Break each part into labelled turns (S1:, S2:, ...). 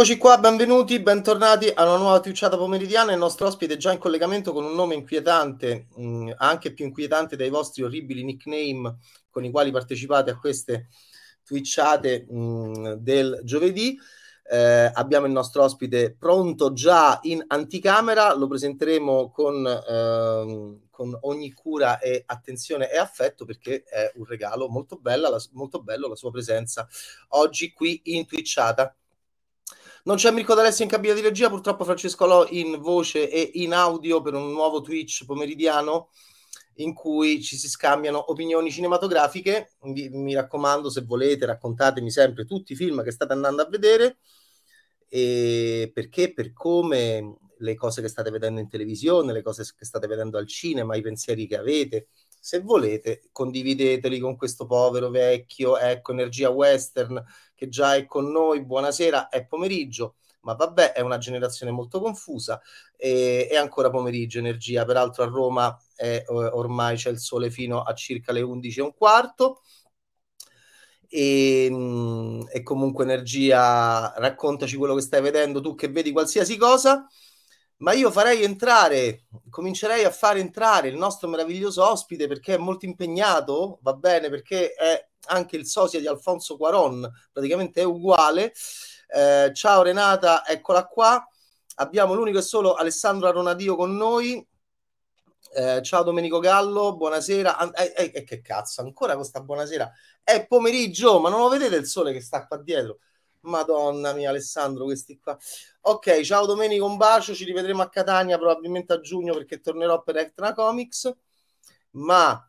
S1: Eccoci qua, benvenuti, bentornati a una nuova twitchata pomeridiana. Il nostro ospite è già in collegamento con un nome inquietante, mh, mm, anche più inquietante dei vostri orribili nickname con i quali partecipate a queste twitchate mh, mm, del giovedì. Eh, abbiamo il nostro ospite pronto già in anticamera, lo presenteremo con, ehm, con ogni cura e attenzione e affetto perché è un regalo molto, bella, la, molto bello la sua presenza oggi qui in twitchata. Non c'è Mirko D'Alessio in cabina di regia, purtroppo Francesco Lo in voce e in audio per un nuovo Twitch pomeridiano in cui ci si scambiano opinioni cinematografiche. Mi, mi raccomando, se volete, raccontatemi sempre tutti i film che state andando a vedere e perché, per come, le cose che state vedendo in televisione, le cose che state vedendo al cinema, i pensieri che avete. Se volete, condivideteli con questo povero vecchio, ecco, Energia Western, che già è con noi. Buonasera, è pomeriggio, ma vabbè, è una generazione molto confusa. E, è ancora pomeriggio, Energia. Peraltro a Roma è, ormai c'è il sole fino a circa le 11 e un quarto. E, e comunque energia raccontaci quello che stai vedendo tu che vedi qualsiasi cosa ma io farei entrare, comincerei a fare entrare il nostro meraviglioso ospite perché è molto impegnato, va bene, perché è anche il sosia di Alfonso Quaron, praticamente è uguale. Eh, ciao Renata, eccola qua. Abbiamo l'unico e solo Alessandro Aronadio con noi. Eh, ciao Domenico Gallo, buonasera. Eh, eh, eh, che cazzo, ancora questa buonasera. È pomeriggio, ma non lo vedete il sole che sta qua dietro? Madonna mia, Alessandro, questi qua. Ok, ciao Domenico, un bacio. Ci rivedremo a Catania probabilmente a giugno perché tornerò per Ectra Comics. Ma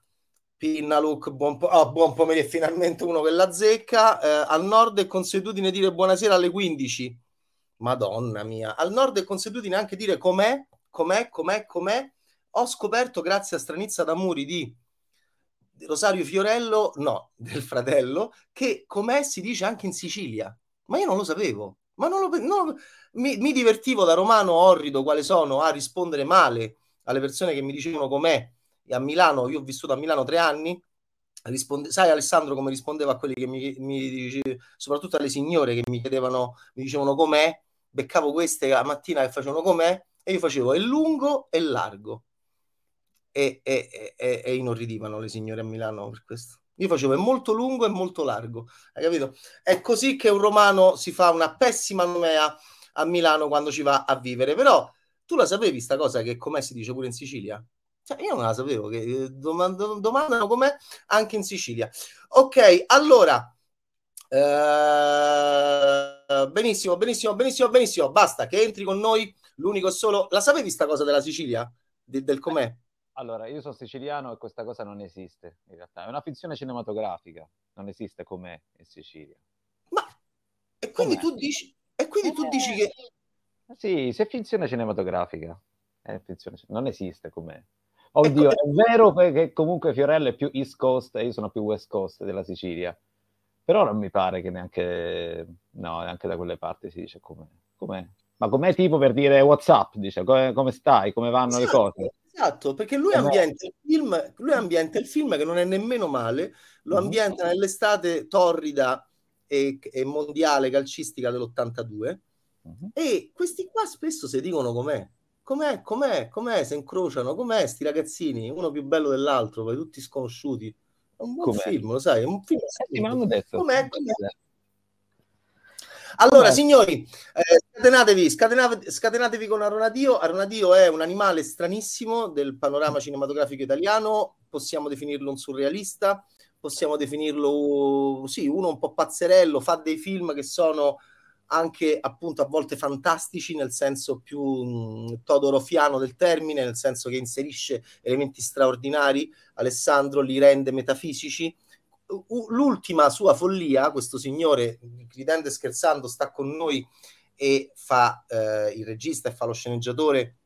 S1: Pinna Luke, buon, po- oh, buon pomeriggio, finalmente uno che la zecca. Eh, al nord è consuetudine dire buonasera alle 15. Madonna mia, al nord è consuetudine anche dire com'è, com'è, com'è, com'è. Ho scoperto grazie a Stranizza d'Amuri di Rosario Fiorello, no, del fratello, che com'è si dice anche in Sicilia ma io non lo sapevo. Ma non lo, non, mi, mi, divertivo da romano orrido quale sono a rispondere male alle persone che mi dicevano com'è. E a Milano, io ho vissuto a Milano tre anni. Risponde, sai Alessandro come rispondeva a quelli che mi, mi dicevano, soprattutto alle signore che mi chiedevano, mi dicevano com'è, beccavo queste la mattina che facevano com'è e io facevo è lungo e largo e, e, e, e inorridivano le signore a Milano per questo. Io facevo è molto lungo e molto largo, hai capito? È così che un romano si fa una pessima nomea a Milano quando ci va a vivere. Però tu la sapevi sta cosa che com'è si dice pure in Sicilia? Cioè, io non la sapevo, che eh, domand- domandano com'è anche in Sicilia. Ok, allora... Eh, benissimo, benissimo, benissimo, benissimo. Basta che entri con noi. L'unico solo... La sapevi sta cosa della Sicilia? De- del com'è?
S2: Allora, io sono siciliano e questa cosa non esiste, in realtà. È una finzione cinematografica, non esiste com'è in Sicilia.
S1: Ma, e quindi com'è? tu dici, e quindi eh, tu dici che...
S2: Sì, se è finzione cinematografica, è finzione, non esiste com'è. Oddio, ecco, è vero che comunque Fiorello è più East Coast e io sono più West Coast della Sicilia, però non mi pare che neanche, no, neanche da quelle parti si dice com'è. com'è. Ma com'è tipo per dire WhatsApp, dice, come, come stai, come vanno esatto. le cose?
S1: Esatto, perché lui ambienta, il film, lui ambienta il film che non è nemmeno male, lo mhm. ambienta nell'estate torrida e, e mondiale calcistica dell'82 uh-huh. e questi qua spesso si dicono com'è, com'è, com'è, com'è, si incrociano, com'è sti ragazzini, uno più bello dell'altro, poi tutti sconosciuti. È un buon com'è? film, lo sai, è un film.
S2: Eh, sì?
S1: Allora, signori, eh, scatenatevi, scatenatevi, scatenatevi, con Aronadio. Aronadio è un animale stranissimo del panorama cinematografico italiano. Possiamo definirlo un surrealista, possiamo definirlo, sì, uno un po' pazzerello, fa dei film che sono anche appunto a volte fantastici nel senso più mh, todorofiano del termine, nel senso che inserisce elementi straordinari, Alessandro li rende metafisici l'ultima sua follia, questo signore, ridendo e scherzando, sta con noi e fa eh, il regista e fa lo sceneggiatore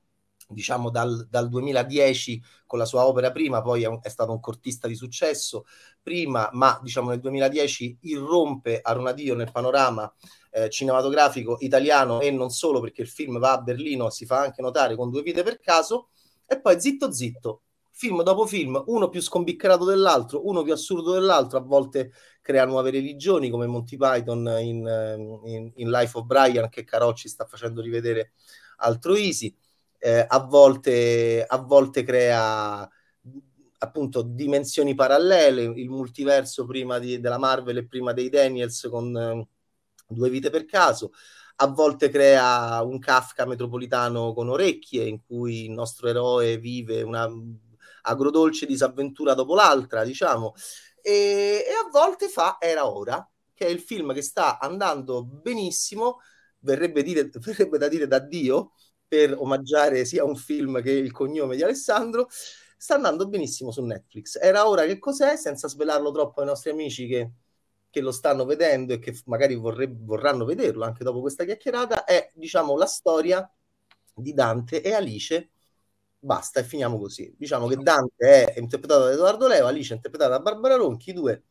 S1: diciamo dal, dal, 2010 con la sua opera prima, poi è, un, è, stato un cortista di successo prima, ma diciamo nel 2010 irrompe Aronadio nel panorama eh, cinematografico italiano e non solo perché il film va a Berlino, si fa anche notare con due vite per caso, e poi zitto zitto film dopo film, uno più scombiccarato dell'altro, uno più assurdo dell'altro, a volte crea nuove religioni come Monty Python in, in, in Life of Brian che Carocci sta facendo rivedere altro easy, eh, a, volte, a volte crea appunto dimensioni parallele, il multiverso prima di, della Marvel e prima dei Daniels con eh, due vite per caso, a volte crea un Kafka metropolitano con orecchie in cui il nostro eroe vive una agrodolce disavventura dopo l'altra, diciamo, e, e a volte fa Era Ora, che è il film che sta andando benissimo, verrebbe, dire, verrebbe da dire da Dio, per omaggiare sia un film che il cognome di Alessandro, sta andando benissimo su Netflix. Era ora che cos'è, senza svelarlo troppo ai nostri amici che, che lo stanno vedendo e che magari vorre, vorranno vederlo anche dopo questa chiacchierata, è diciamo la storia di Dante e Alice basta e finiamo così. Diciamo che Dante è interpretato da Edoardo Leo, Alice è interpretata da Barbara Ronchi, due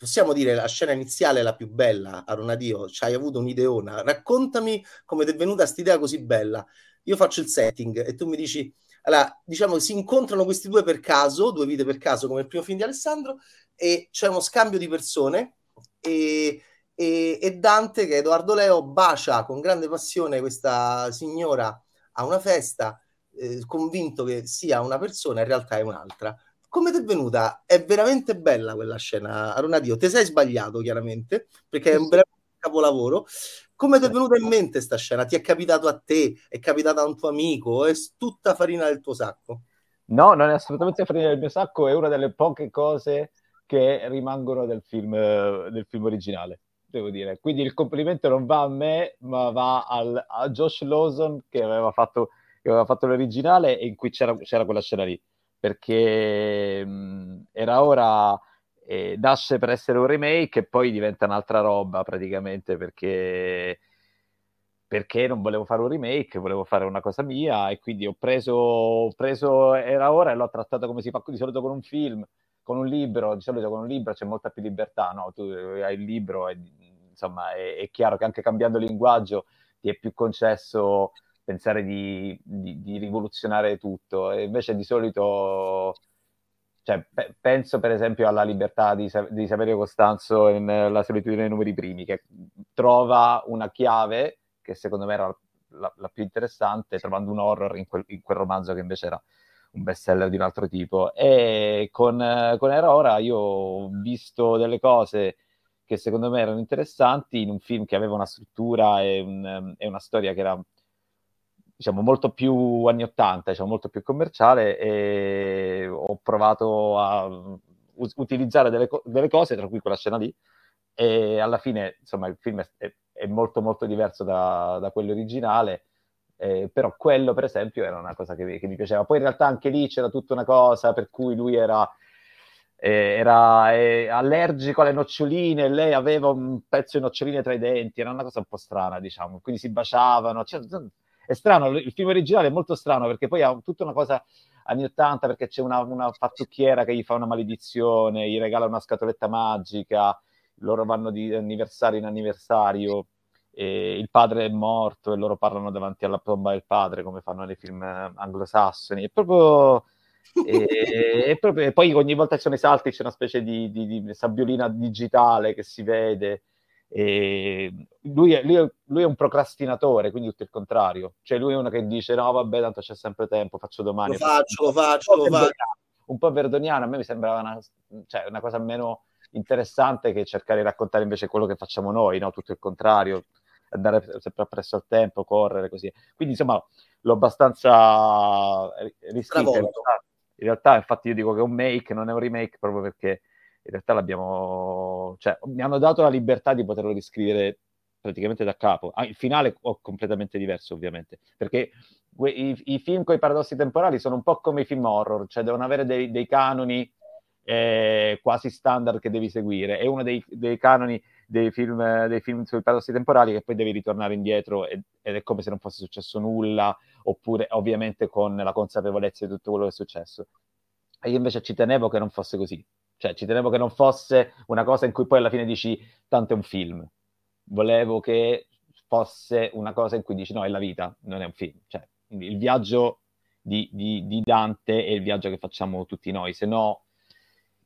S1: possiamo dire la scena iniziale è la più bella, Aronadio, ci hai avuto un'ideona, raccontami come ti è venuta questa idea così bella. Io faccio il setting e tu mi dici, allora, diciamo, si incontrano questi due per caso, due vite per caso, come il primo film di Alessandro, e c'è uno scambio di persone e, e, e Dante, che è Edoardo Leo, bacia con grande passione questa signora a una festa eh, convinto che sia una persona, in realtà è un'altra. Come ti è venuta? È veramente bella quella scena, Aronadio. Ti sei sbagliato, chiaramente, perché è un veramente capolavoro. Come ti è venuta in mente questa scena? Ti è capitato a te? È capitata a un tuo amico? È tutta farina del tuo sacco?
S2: No, non è assolutamente farina del mio sacco, è una delle poche cose che rimangono del film, del film originale, devo dire. Quindi il complimento non va a me, ma va al, a Josh Lawson che aveva fatto che aveva fatto l'originale e in cui c'era, c'era quella scena lì, perché mh, era ora eh, nasce per essere un remake e poi diventa un'altra roba praticamente perché perché non volevo fare un remake, volevo fare una cosa mia e quindi ho preso, ho preso era ora e l'ho trattato come si fa di solito con un film, con un libro, di solito con un libro c'è molta più libertà, no? Tu hai il libro e insomma è, è chiaro che anche cambiando linguaggio ti è più concesso pensare di, di, di rivoluzionare tutto. E invece di solito cioè, pe- penso per esempio alla libertà di, di Saverio Costanzo in La solitudine dei numeri primi, che trova una chiave che secondo me era la, la più interessante, trovando un horror in quel, in quel, romanzo che invece era un bestseller di un altro tipo. E con, con Era io ho visto delle cose che secondo me erano interessanti in un film che aveva una struttura e, un, e una storia che era diciamo, molto più anni 80, diciamo, molto più commerciale e ho provato a utilizzare delle, co- delle, cose, tra cui quella scena lì, e alla fine, insomma, il film è, è molto molto diverso da, da quello originale, eh, però quello, per esempio, era una cosa che, che, mi piaceva. Poi in realtà anche lì c'era tutta una cosa per cui lui era... Era eh, allergico alle noccioline, lei aveva un pezzo di noccioline tra i denti, era una cosa un po' strana, diciamo, quindi si baciavano, cioè, è strano, il film originale è molto strano perché poi ha tutta una cosa anni 80 perché c'è una, una fattucchiera che gli fa una maledizione, gli regala una scatoletta magica, loro vanno di anniversario in anniversario, il padre è morto e loro parlano davanti alla tomba del padre come fanno nei film anglosassoni. È proprio... e, e, proprio, e poi ogni volta ci sono i salti, c'è una specie di, di, di sabbiolina digitale che si vede. E lui, è, lui, è, lui, è, un procrastinatore, quindi tutto il contrario. Cioè lui è uno che dice no vabbè tanto c'è sempre tempo, faccio domani.
S1: Lo faccio, lo faccio, lo faccio.
S2: Un po' verdoniano, a me mi sembrava una, cioè, una, cosa meno interessante che cercare di raccontare invece quello che facciamo noi, no? tutto il contrario, andare sempre appresso al tempo, correre così. Quindi insomma l'ho abbastanza realtà, in realtà infatti io dico che è un make, non è un remake proprio perché in realtà l'abbiamo, cioè, mi hanno dato la libertà di poterlo riscrivere praticamente da capo. Ah, il finale è completamente diverso, ovviamente, perché i, i film con i paradossi temporali sono un po' come i film horror, cioè devono avere dei, dei canoni eh, quasi standard che devi seguire. È uno dei, dei canoni dei film, dei film, sui paradossi temporali che poi devi ritornare indietro ed, ed è come se non fosse successo nulla, oppure ovviamente con la consapevolezza di tutto quello che è successo. E io invece ci tenevo che non fosse così. Cioè, ci tenevo che non fosse una cosa in cui poi alla fine dici, tanto è un film. Volevo che fosse una cosa in cui dici, no, è la vita, non è un film. Cioè, il viaggio, di, di, di Dante e il viaggio che facciamo tutti noi, se no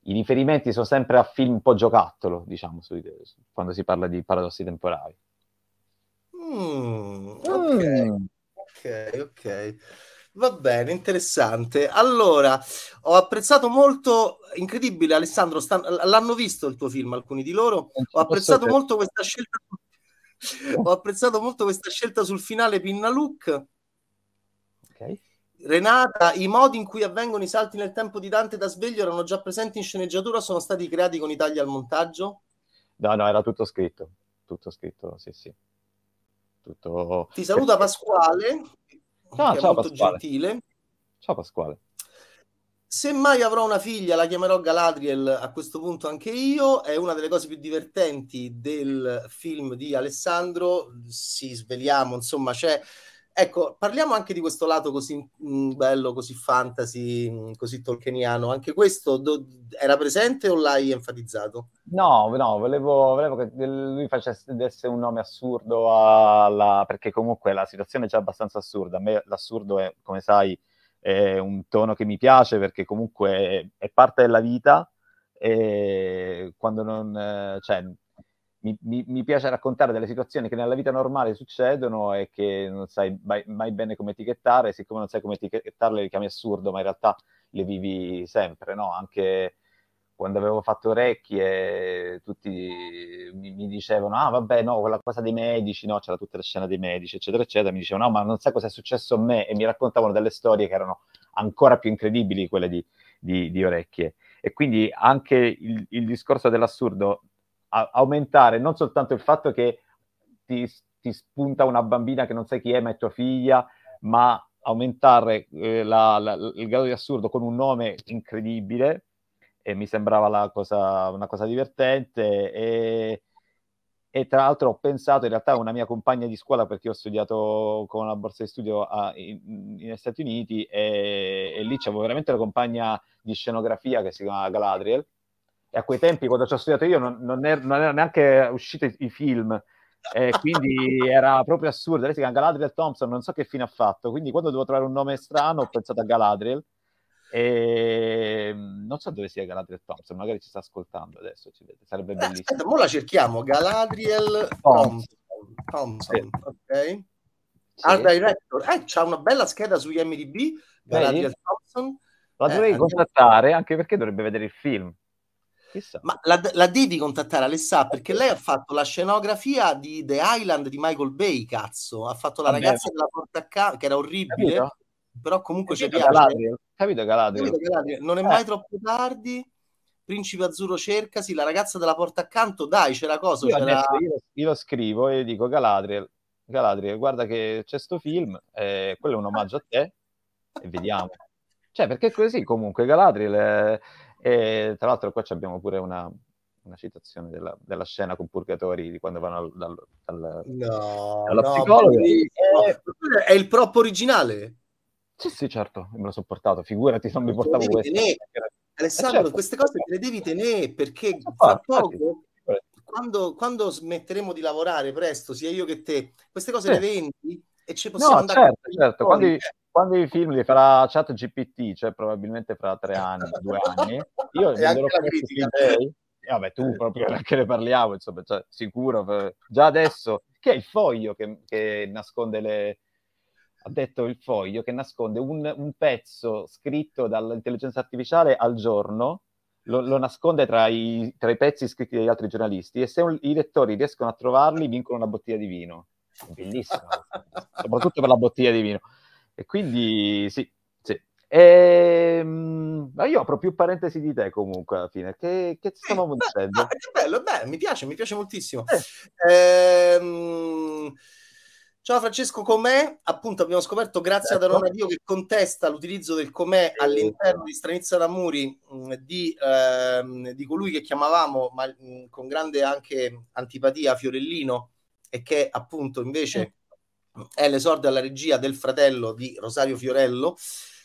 S2: i riferimenti sono sempre a film un po' giocattolo, diciamo, su, quando si parla di paradossi temporali.
S1: Mm, ok, mm. ok, ok. Va bene, interessante. Allora, ho apprezzato molto, incredibile Alessandro, sta, l'hanno visto il tuo film alcuni di loro? Ho apprezzato molto questa scelta ho apprezzato molto questa scelta sul finale Pinna Look. Ok. Renata, i modi in cui avvengono i salti nel tempo di Dante da sveglio erano già presenti in sceneggiatura sono stati creati con i tagli al montaggio?
S2: No, no, era tutto scritto. Tutto scritto, sì, sì. Tutto...
S1: Ti saluta Pasquale, che ciao, è molto Pasquale. gentile.
S2: Ciao Pasquale.
S1: Se mai avrò una figlia, la chiamerò Galadriel a questo punto anche io. È una delle cose più divertenti del film di Alessandro. Si sveliamo, insomma, c'è Ecco, parliamo anche di questo lato così mh, mm, bello, così fantasy, mh, mm, così tolkieniano. Anche questo do, era presente o l'hai enfatizzato?
S2: No, no, volevo, volevo che lui facesse un nome assurdo alla... perché comunque la situazione è già abbastanza assurda. A me l'assurdo è, come sai, è un tono che mi piace perché comunque è parte della vita e quando non... Cioè, mi, mi, mi, piace raccontare delle situazioni che nella vita normale succedono e che non sai mai, mai, bene come etichettare, siccome non sai come etichettarle le chiami assurdo, ma in realtà le vivi sempre, no? Anche quando avevo fatto orecchie, tutti mi, mi, dicevano, ah vabbè, no, quella cosa dei medici, no, c'era tutta la scena dei medici, eccetera, eccetera, mi dicevano, no, ma non sai cosa è successo a me, e mi raccontavano delle storie che erano ancora più incredibili di quelle di, di, di orecchie. E quindi anche il, il discorso dell'assurdo a- aumentare non soltanto il fatto che ti, ti, spunta una bambina che non sai chi è, ma è tua figlia, ma aumentare eh, la, la, il grado di assurdo con un nome incredibile e mi sembrava cosa, una cosa divertente e, e, tra l'altro ho pensato in realtà a una mia compagna di scuola perché ho studiato con una borsa di studio a, in, negli Stati Uniti e, e lì c'avevo veramente una compagna di scenografia che si chiama Galadriel e a quei tempi quando ci ho studiato io non, non, er, non erano neanche usciti i film e quindi era proprio assurdo. Lei si chiama Galadriel Thompson, non so che fine ha fatto, quindi quando devo trovare un nome strano ho pensato a Galadriel e non so dove sia Galadriel Thompson, magari ci sta ascoltando adesso, ci vede. sarebbe eh, bellissimo.
S1: Aspetta, ora la cerchiamo, Galadriel Thompson, Thompson. Sì. ok? Sì. Art Director, eh, c'ha una bella scheda su IMDb, Galadriel? Thompson.
S2: La dovrei eh, contattare anche perché dovrebbe vedere il film.
S1: Chissà. Ma la, la, devi contattare Alessà perché lei ha fatto la scenografia di The Island di Michael Bay, cazzo. Ha fatto la Vabbè. ragazza della porta a casa, che era orribile, Capito? però comunque ci piace.
S2: Galadriel. Capito Galadriel?
S1: Capito Galadriel? Non è eh. mai troppo tardi. Principe Azzurro cercasi, la ragazza della porta accanto, dai, c'era cosa?
S2: Io,
S1: c'era...
S2: Io, io, lo scrivo e dico Galadriel, Galadriel, guarda che c'è sto film, eh, quello è un omaggio a te e vediamo. Cioè, perché così comunque Galadriel... Eh, e tra l'altro qua abbiamo pure una, una citazione della, della, scena con Purgatori di quando vanno dal, dal,
S1: no, dallo no, psicologo. È, è il prop originale.
S2: Sì, sì, certo, me l'ho sopportato. Figurati, non mi portavo questo.
S1: Alessandro, certo. queste cose te le devi tenere perché fra poco, quando, quando, smetteremo di lavorare presto, sia io che te, queste cose sì. le vendi e ci possiamo
S2: no,
S1: andare
S2: certo, certo. Quando, quando i film li farà chat GPT, cioè probabilmente fra tre anni, due anni, io venderò questi film vabbè, tu proprio perché ne parliamo, insomma, cioè, sicuro, già adesso, che è il foglio che, che nasconde le... Ha detto il foglio che nasconde un, un pezzo scritto dall'intelligenza artificiale al giorno, lo, lo nasconde tra i, tra i, pezzi scritti dagli altri giornalisti e se un, i lettori riescono a trovarli vincono una bottiglia di vino. Bellissimo, soprattutto per la bottiglia di vino. E quindi sì, sì. E, ehm, ma io apro più parentesi di te comunque alla fine. Che, che stavamo dicendo?
S1: Ah, che bello, beh, mi piace, mi piace moltissimo. Eh. Ehm... Ciao Francesco, com'è? Appunto abbiamo scoperto grazie ecco. ad Arona Dio che contesta l'utilizzo del com'è all'interno di Stranizza d'Amuri mm, di, ehm, di colui che chiamavamo ma, mh, mm, con grande anche antipatia Fiorellino e che appunto invece è l'esordio alla regia del fratello di Rosario Fiorello,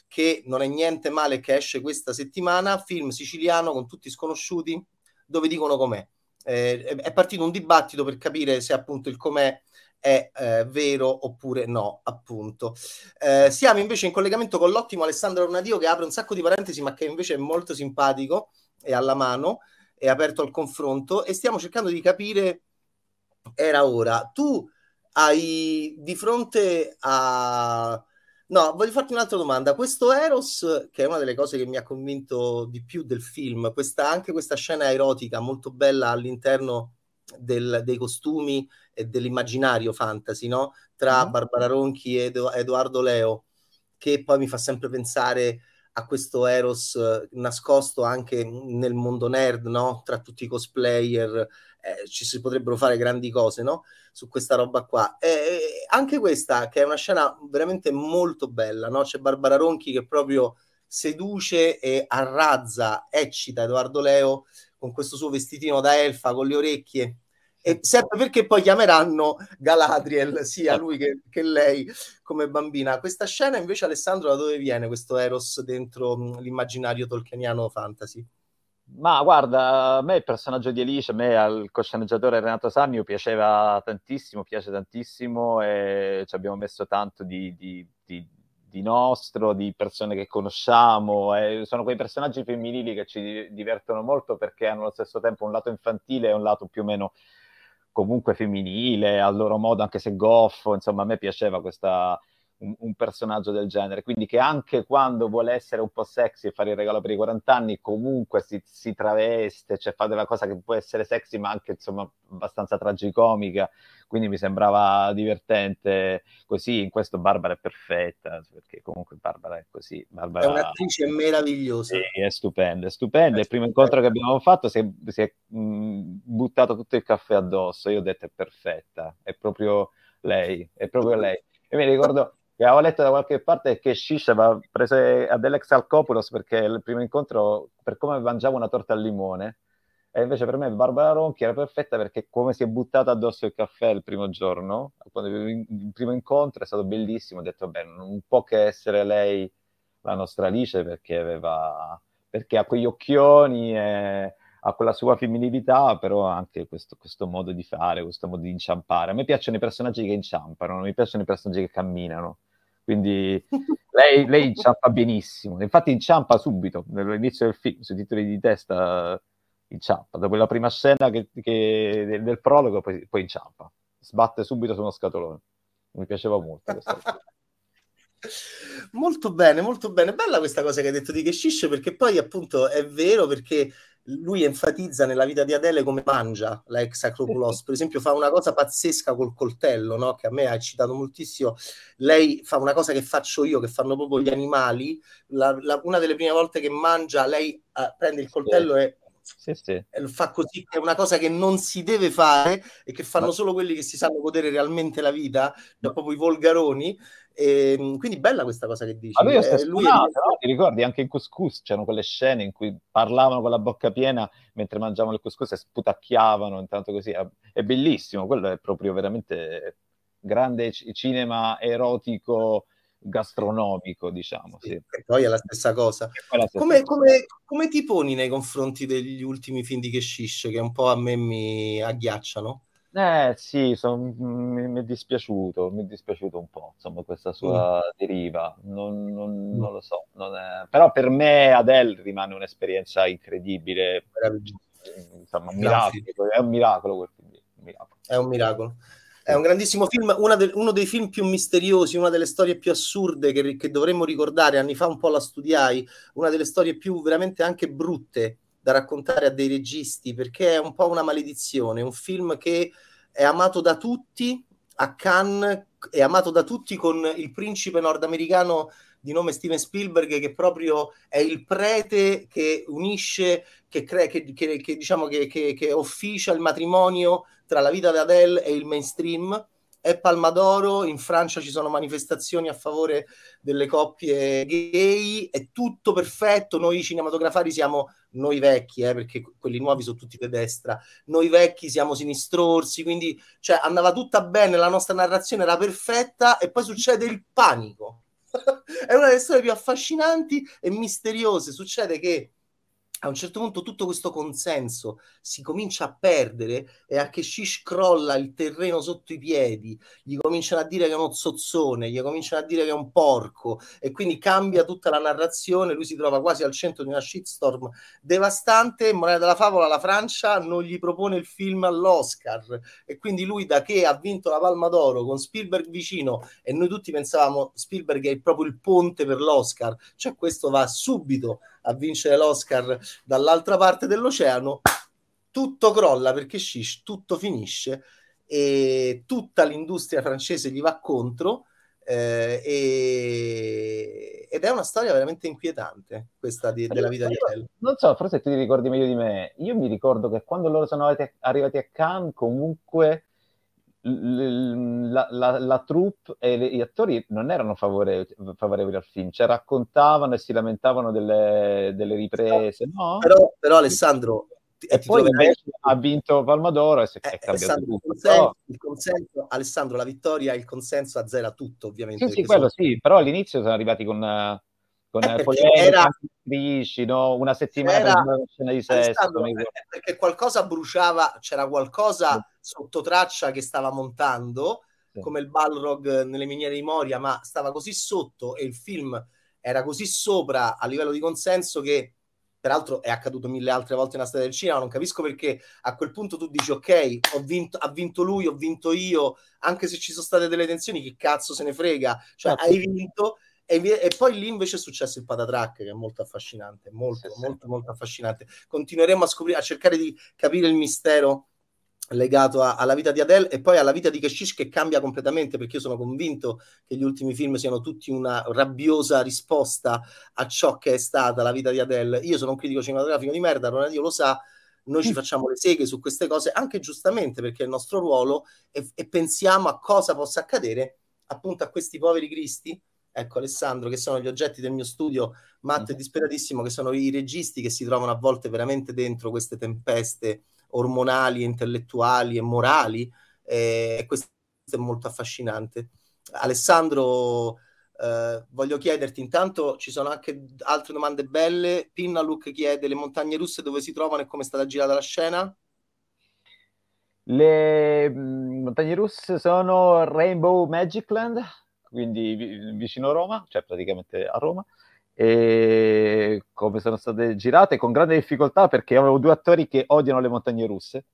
S1: che non è niente male che esce questa settimana, film siciliano con tutti sconosciuti, dove dicono com'è. Eh, è partito un dibattito per capire se appunto il com'è è eh, vero oppure no, appunto. Eh, siamo invece in collegamento con l'ottimo Alessandro Ornadio che apre un sacco di parentesi, ma che invece è molto simpatico e alla mano, è aperto al confronto e stiamo cercando di capire, era ora, tu hai di fronte a... No, voglio farti un'altra domanda. Questo Eros, che è una delle cose che mi ha convinto di più del film, questa, anche questa scena erotica molto bella all'interno del, dei costumi e dell'immaginario fantasy, no? Tra mm. Barbara Ronchi e Edo, Edoardo Leo, che poi mi fa sempre pensare a questo Eros eh, nascosto anche nel mondo nerd, no? Tra tutti i cosplayer, eh, ci si potrebbero fare grandi cose, no? Su questa roba qua. E anche questa, che è una scena veramente molto bella, no? C'è Barbara Ronchi che proprio seduce e arrazza, eccita Edoardo Leo con questo suo vestitino da elfa, con le orecchie, e sempre perché poi chiameranno Galadriel sia lui che, che, lei come bambina. Questa scena invece, Alessandro, da dove viene questo Eros dentro l'immaginario tolkieniano fantasy?
S2: Ma guarda, a me il personaggio di Alice, a me al cosceneggiatore Renato Sannio piaceva tantissimo, piace tantissimo e ci abbiamo messo tanto di, di, di, di nostro, di persone che conosciamo. E sono quei personaggi femminili che ci divertono molto perché hanno allo stesso tempo un lato infantile e un lato più o meno comunque femminile, al loro modo, anche se goffo, insomma a me piaceva questa, un, un, personaggio del genere, quindi che anche quando vuole essere un po' sexy e fare il regalo per i 40 anni, comunque si, si traveste, cioè fa della cosa che può essere sexy ma anche insomma abbastanza tragicomica, quindi mi sembrava divertente così, in questo Barbara è perfetta, perché comunque Barbara è così. Barbara...
S1: È un'attrice meravigliosa.
S2: Sì, è stupenda, è stupenda. Il primo incontro che abbiamo fatto si è, si è mh, buttato tutto il caffè addosso, io ho detto è perfetta, è proprio lei, è proprio lei. E mi ricordo che avevo letto da qualche parte che Shish aveva preso ad Alex Alcopoulos perché il primo incontro, per come mangiava una torta al limone, e invece per me Barbara Ronchi era perfetta perché come si è buttata addosso il caffè il primo giorno, il primo incontro è stato bellissimo, ho detto, beh, non può che essere lei la nostra Alice perché aveva, perché ha quegli occhioni e ha quella sua femminilità, però anche questo, questo, modo di fare, questo modo di inciampare. A me piacciono i personaggi che inciampano, non mi piacciono i personaggi che camminano. Quindi lei, lei inciampa benissimo. Infatti inciampa subito, nell'inizio del film, sui titoli di testa inciampa. Dopo la prima scena che, che, del, del, prologo poi, poi, inciampa. Sbatte subito su uno scatolone. Mi piaceva molto questa
S1: Molto bene, molto bene. Bella questa cosa che hai detto di Keshish perché poi appunto è vero perché lui enfatizza nella vita di Adele come mangia la ex Acropulos. Per esempio, fa una cosa pazzesca col coltello, no? che a me ha eccitato moltissimo. Lei fa una cosa che faccio io, che fanno proprio gli animali. La, la, una delle prime volte che mangia, lei uh, prende il coltello sì. e sì, sì. fa così, è una cosa che non si deve fare e che fanno solo quelli che si sanno godere realmente la vita, Ma... proprio i volgaroni. E, ehm, quindi bella questa cosa che dici.
S2: Ma lui, eh, lui è... no? Ti ricordi anche in Couscous c'erano quelle scene in cui parlavano con la bocca piena mentre mangiavano il couscous e sputacchiavano intanto così. È bellissimo, quello è proprio veramente grande cinema erotico gastronomico, diciamo. Sì.
S1: E poi è la stessa cosa. La stessa come, cosa. Come, come, ti poni nei confronti degli ultimi film di Keshish che un po' a me mi agghiacciano?
S2: Eh sì, son, mi, mi, è dispiaciuto, mi è dispiaciuto un po', insomma, questa sua mm. deriva, non, non, mm. non, lo so, non è... però per me Adele rimane un'esperienza incredibile, insomma, un miracolo, è un miracolo quel film, un miracolo.
S1: È un miracolo. È un grandissimo film, de- uno dei film più misteriosi, una delle storie più assurde che, che dovremmo ricordare. Anni fa un po' la studiai, una delle storie più veramente anche brutte da raccontare a dei registi, perché è un po' una maledizione. Un film che è amato da tutti a Cannes, è amato da tutti con il principe nordamericano di nome Steven Spielberg, che proprio è il prete che unisce, che, crea, che, che, che diciamo che, che, officia il matrimonio tra la vita di Adele e il mainstream. È Palma d'Oro, in Francia ci sono manifestazioni a favore delle coppie gay, è tutto perfetto, noi cinematografari siamo noi vecchi, eh, perché quelli nuovi sono tutti di destra, noi vecchi siamo sinistrorsi, quindi cioè, andava tutta bene, la nostra narrazione era perfetta e poi succede il panico è una delle storie più affascinanti e misteriose. Succede che a un certo punto tutto questo consenso si comincia a perdere e a che Shish crolla il terreno sotto i piedi, gli cominciano a dire che è uno zozzone, gli cominciano a dire che è un porco e quindi cambia tutta la narrazione, lui si trova quasi al centro di una shitstorm devastante, morale della favola la Francia non gli propone il film all'Oscar e quindi lui da che ha vinto la Palma d'Oro con Spielberg vicino e noi tutti pensavamo Spielberg è proprio il ponte per l'Oscar, cioè questo va subito a vincere l'Oscar dall'altra parte dell'oceano, tutto crolla perché Shish, tutto finisce e tutta l'industria francese gli va contro. Eh, e... ed è una storia veramente inquietante questa di, della vita di Adele.
S2: Non so, forse ti ricordi meglio di me. Io mi ricordo che quando loro sono arrivati a Cannes, comunque la, la, la, troupe e gli attori non erano favore, favorevoli al film, cioè raccontavano e si lamentavano delle, delle riprese, no?
S1: Però, però Alessandro...
S2: E poi invece ha vinto Palma d'Oro e si è eh, cambiato tutto.
S1: Il consenso, consenso, Alessandro, la vittoria, il consenso azzera tutto, ovviamente.
S2: Sì, sì, quello sono... sì, però all'inizio sono arrivati con con eh, polemiche, era... attrici, no? una settimana era... per una scena di sesso.
S1: Perché qualcosa bruciava, c'era qualcosa sì. sotto traccia che stava montando, sì. come il Balrog nelle miniere di Moria, ma stava così sotto e il film era così sopra a livello di consenso che peraltro è accaduto mille altre volte nella storia del cinema, non capisco perché a quel punto tu dici ok, ho vinto, ha vinto lui, ho vinto io, anche se ci sono state delle tensioni, che cazzo se ne frega, cioè certo. hai vinto e, e, poi lì invece è successo il patatrack che è molto affascinante, molto, sì, molto, sì. molto affascinante. Continueremo a scoprire, a cercare di capire il mistero legato a, alla vita di Adele e poi alla vita di Keshish che cambia completamente perché io sono convinto che gli ultimi film siano tutti una rabbiosa risposta a ciò che è stata la vita di Adele. Io sono un critico cinematografico di merda, Ronaldinho lo sa, noi ci mm. facciamo le seghe su queste cose anche giustamente perché è il nostro ruolo e, e pensiamo a cosa possa accadere appunto a questi poveri cristi ecco Alessandro, che sono gli oggetti del mio studio matto e mhm. disperatissimo, che sono i registi che si trovano a volte veramente dentro queste tempeste ormonali, intellettuali e morali, eh, e questo è molto affascinante. Alessandro, eh, voglio chiederti, intanto ci sono anche altre domande belle. Pinnaluk chiede le montagne russe dove si trovano e come è stata girata la scena?
S2: Le mm, montagne russe sono Rainbow Magic Land, quindi vicino a Roma, cioè praticamente a Roma, e come sono state girate con grande difficoltà perché avevo due attori che odiano le montagne russe.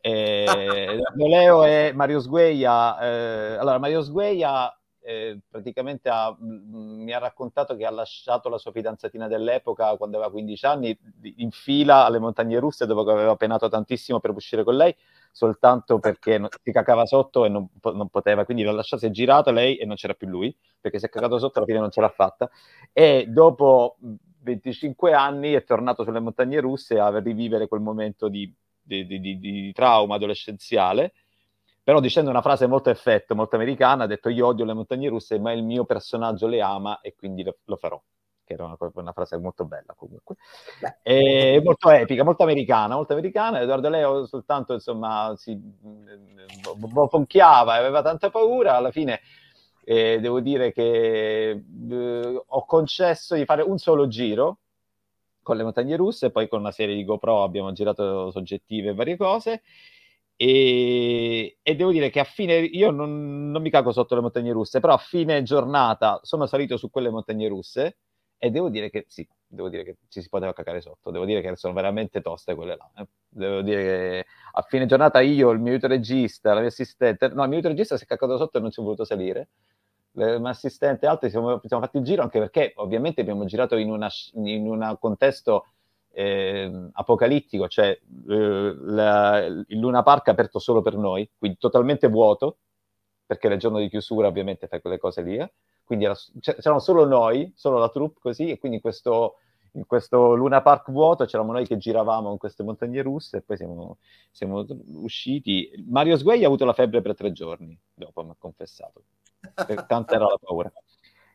S2: E, Leo e Mario Sgueia. Eh, allora, Mario Sgueia eh, praticamente ha, mh, mi ha raccontato che ha lasciato la sua fidanzatina dell'epoca quando aveva 15 anni in fila alle montagne russe dopo che aveva penato tantissimo per uscire con lei soltanto perché non, si cacava sotto e non, non, poteva, quindi l'ha lasciata, si è girata lei e non c'era più lui, perché si è cacato sotto alla fine non ce l'ha fatta. E dopo 25 anni è tornato sulle montagne russe a rivivere quel momento di, di, di, di trauma adolescenziale, però dicendo una frase molto effetto, molto americana, ha detto io odio le montagne russe, ma il mio personaggio le ama e quindi lo, lo farò che era una, una, frase molto bella comunque, Beh, e molto epica, molto americana, molto americana. Edoardo Leo soltanto insomma si bofonchiava, aveva tanta paura, alla fine eh, devo dire che eh, ho concesso di fare un solo giro con le montagne russe, poi con una serie di GoPro abbiamo girato soggettive e varie cose. E, e, devo dire che a fine io non, non, mi cago sotto le montagne russe, però a fine giornata sono salito su quelle montagne russe e devo dire che sì, devo dire che ci si poteva cacare sotto, devo dire che sono veramente toste quelle là. Eh. Devo dire che a fine giornata io, il mio aiuto regista, la mia assistente, no, il mio aiuto regista si è cacato sotto e non ci è voluto salire. Il mio assistente e altri siamo, siamo fatti il giro anche perché ovviamente abbiamo girato in, un contesto eh, apocalittico, cioè eh, la, il Luna Park aperto solo per noi, quindi totalmente vuoto, perché era il giorno di chiusura ovviamente fai quelle cose lì. Eh quindi era, c'erano solo noi, solo la troupe così, e quindi questo, in questo Luna Park vuoto c'eravamo noi che giravamo in queste montagne russe e poi siamo, siamo usciti. Mario Sguei ha avuto la febbre per tre giorni, dopo mi ha confessato, tanta era la paura.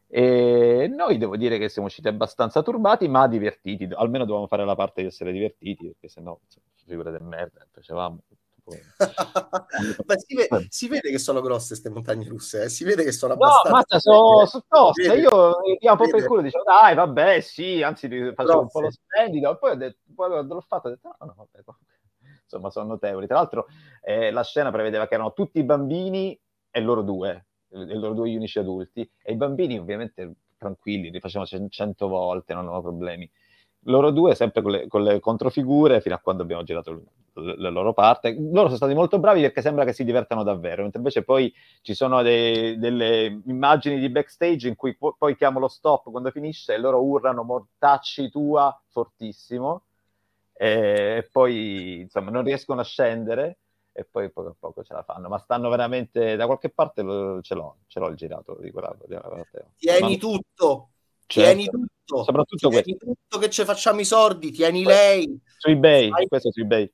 S2: E noi devo dire che siamo usciti abbastanza turbati, ma divertiti. Almeno dovevamo fare la parte di essere divertiti, perché sennò, figure del merda, facevamo
S1: Beh, si, vede, si, vede, che sono grosse queste montagne russe, eh? si vede che sono
S2: no,
S1: abbastanza...
S2: No, mazza, sono, sono toste, io mi un po' per culo, dicevo, dai, vabbè, sì, anzi, facevo un po' lo splendido, e poi ho detto, poi l'ho fatto, ho detto, no, no, vabbè, insomma, sono notevoli. Tra l'altro, eh, la scena prevedeva che erano tutti i bambini e loro due, loro due unici adulti, e i bambini ovviamente tranquilli, li facevano cento volte, non avevano problemi. Loro due sempre con le, con le, controfigure fino a quando abbiamo girato la loro parte. Loro sono stati molto bravi perché sembra che si divertano davvero, mentre invece poi ci sono dei, delle immagini di backstage in cui po- poi chiamo lo stop quando finisce e loro urlano mortacci tua fortissimo. E poi insomma non riescono a scendere e poi poco a poco ce la fanno, ma stanno veramente da qualche parte ce l'ho, ce l'ho il girato di quella, di quella
S1: Tieni ma... tutto, Certo. Tieni tutto, soprattutto tieni tutto che ci facciamo i sordi, tieni lei.
S2: Su eBay, fai... questo su eBay.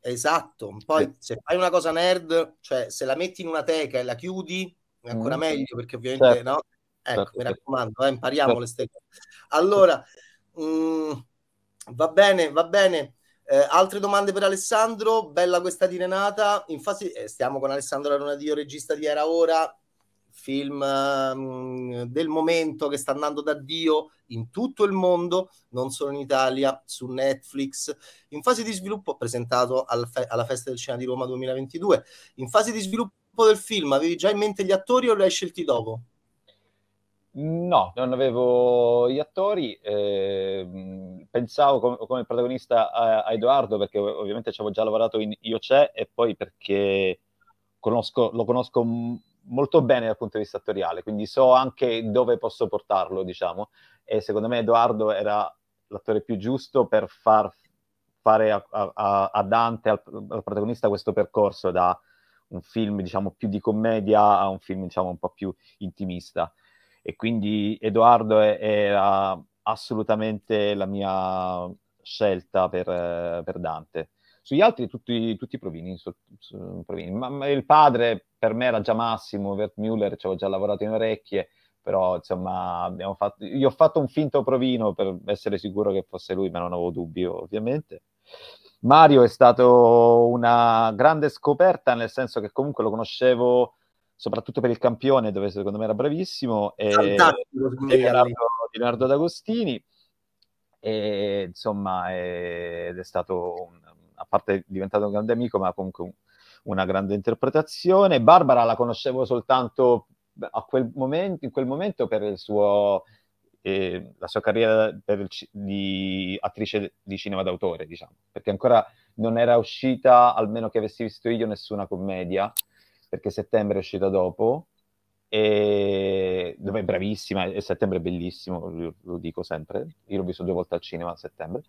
S1: Esatto, poi sì. se fai una cosa nerd, cioè se la metti in una teca e la chiudi, è ancora mm. meglio perché ovviamente certo. no. Ecco, certo. mi raccomando, eh, impariamo certo. le stecche. Allora, mh, mm, va bene, va bene. Eh, altre domande per Alessandro? Bella questa di Renata. In fase, eh, stiamo con Alessandro Aronadio, regista di Era Ora film um, del momento che sta andando da Dio in tutto il mondo, non solo in Italia, su Netflix, in fase di sviluppo, presentato al fe- alla Festa del Cinema di Roma 2022. In fase di sviluppo del film, avevi già in mente gli attori o li hai scelti dopo?
S2: No, non avevo gli attori, eh, pensavo com- come protagonista a-, a, Edoardo perché ovviamente ci avevo già lavorato in Io c'è e poi perché conosco, lo conosco molto bene dal punto di vista attoriale, quindi so anche dove posso portarlo, diciamo, e secondo me Edoardo era l'attore più giusto per far fare a, a, a Dante, al, al, protagonista, questo percorso da un film, diciamo, più di commedia a un film, diciamo, un po' più intimista. E quindi Edoardo era assolutamente la mia scelta per, per Dante. Sugli altri tutti, tutti provini, su, su, provini. Ma, ma, il padre per me era già Massimo, Vert Müller, ci avevo già lavorato in orecchie, però insomma abbiamo fatto, io ho fatto un finto provino per essere sicuro che fosse lui, ma non avevo dubbi ovviamente. Mario è stato una grande scoperta, nel senso che comunque lo conoscevo soprattutto per il campione, dove secondo me era bravissimo, e Leonardo, Leonardo D'Agostini, e insomma, ed è stato un, a parte diventato un grande amico, ma comunque un, una grande interpretazione. Barbara la conoscevo soltanto quel momento, in quel momento per il suo, eh, la sua carriera il, di attrice di cinema d'autore, diciamo, perché ancora non era uscita, almeno che avessi visto io, nessuna commedia, perché settembre è uscita dopo, e dove è bravissima, e settembre è bellissimo, lo, lo dico sempre, io l'ho visto due volte al cinema a settembre,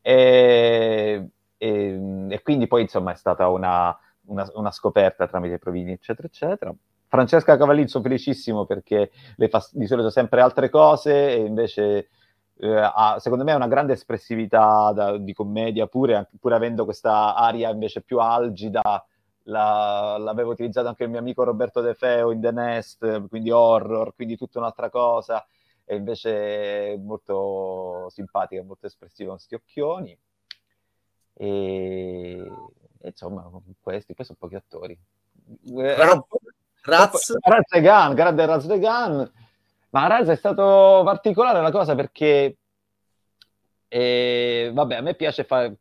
S2: e e, e quindi poi insomma è stata una, una, una scoperta tramite provini, eccetera, eccetera. Francesca Cavallini sono felicissimo perché lei fa di solito sempre altre cose e invece eh, ha, secondo me ha una grande espressività da, di commedia, pure, pur avendo questa aria invece più algida. La, l'aveva utilizzato anche il mio amico Roberto De Feo in The Nest, quindi horror, quindi tutta un'altra cosa, e invece molto simpatica, molto espressiva con questi occhioni. E, insomma, questi, poi sono pochi attori.
S1: Raz, Raz.
S2: Raz grande Raz Degan. Ma Raz è stato particolare la cosa perché, eh, vabbè, a me piace fare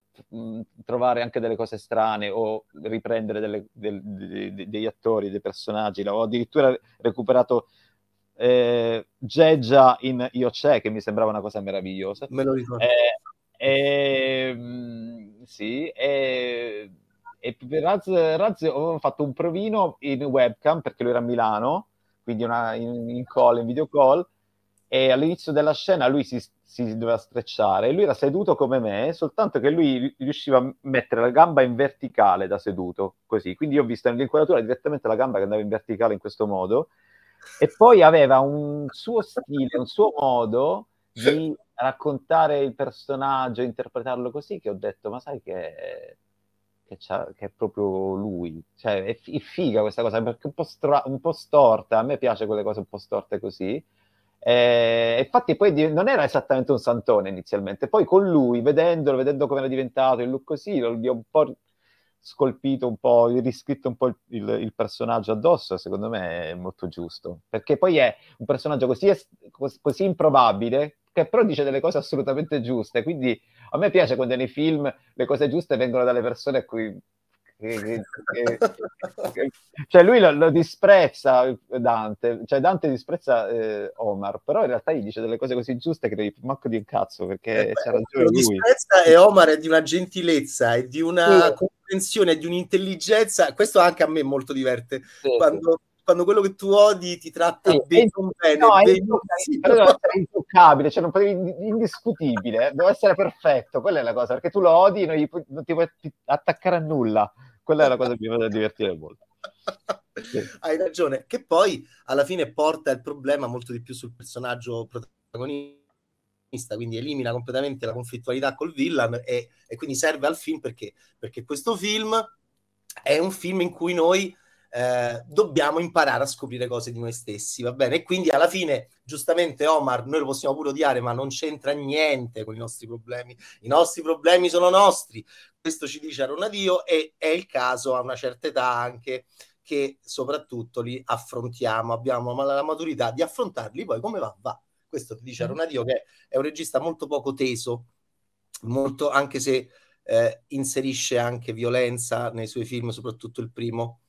S2: trovare anche delle cose strane o riprendere delle, del, de, de, degli attori, dei personaggi. Ho addirittura recuperato eh, Geggia in Io c'è, che mi sembrava una cosa meravigliosa.
S1: Me lo ricordo.
S2: Eh, e, ehm, sì, e, e per Raz, Raz ho fatto un provino in webcam perché lui era a Milano, quindi una, in, in call, in video call, e all'inizio della scena lui si, si doveva strecciare e lui era seduto come me, soltanto che lui riusciva a mettere la gamba in verticale da seduto, così. Quindi io ho visto nell'inquadratura direttamente la gamba che andava in verticale in questo modo e poi aveva un suo stile, un suo modo di raccontare il personaggio, interpretarlo così, che ho detto, ma sai che, che, che è proprio lui. Cioè, è, è, figa questa cosa, perché è un po', stra- un po', storta, a me piace quelle cose un po' storte così. Eh, infatti poi non era esattamente un santone inizialmente, poi con lui, vedendolo, vedendo come era diventato il look così, lo, ho un po' scolpito un po', riscritto un po' il, il, il, personaggio addosso, secondo me è molto giusto. Perché poi è un personaggio così, così improbabile che però dice delle cose assolutamente giuste. Quindi a me piace quando nei film le cose giuste vengono dalle persone a cui cioè lui lo, lo, disprezza Dante, cioè Dante disprezza eh, Omar, però in realtà gli dice delle cose così giuste che devi manco di incazzo perché eh, c'ha ragione
S1: lui. disprezza e Omar è di una gentilezza e di una sì. comprensione, di un'intelligenza, questo anche a me molto diverte, sì, quando sì. Quando quello che tu odi ti tratta sì, bene, bene, no,
S2: deve essere intoccabile, cioè non potevi, indiscutibile, eh, deve essere perfetto, quella è la cosa, perché tu lo odi, non, gli, non ti puoi attaccare a nulla, quella è la cosa che mi fa divertire molto.
S1: Hai ragione, che poi alla fine porta il problema molto di più sul personaggio protagonista, quindi elimina completamente la conflittualità col villain e, e quindi serve al film perché, perché questo film è un film in cui noi eh, dobbiamo imparare a scoprire cose di noi stessi, va bene? E quindi alla fine, giustamente Omar, noi lo possiamo pure odiare, ma non c'entra niente con i nostri problemi. I nostri problemi sono nostri. Questo ci dice Aronadio e è il caso a una certa età anche che soprattutto li affrontiamo, abbiamo la maturità di affrontarli, poi come va? Va. Questo ti dice Aronadio che è un regista molto poco teso, molto, anche se eh, inserisce anche violenza nei suoi film, soprattutto il primo,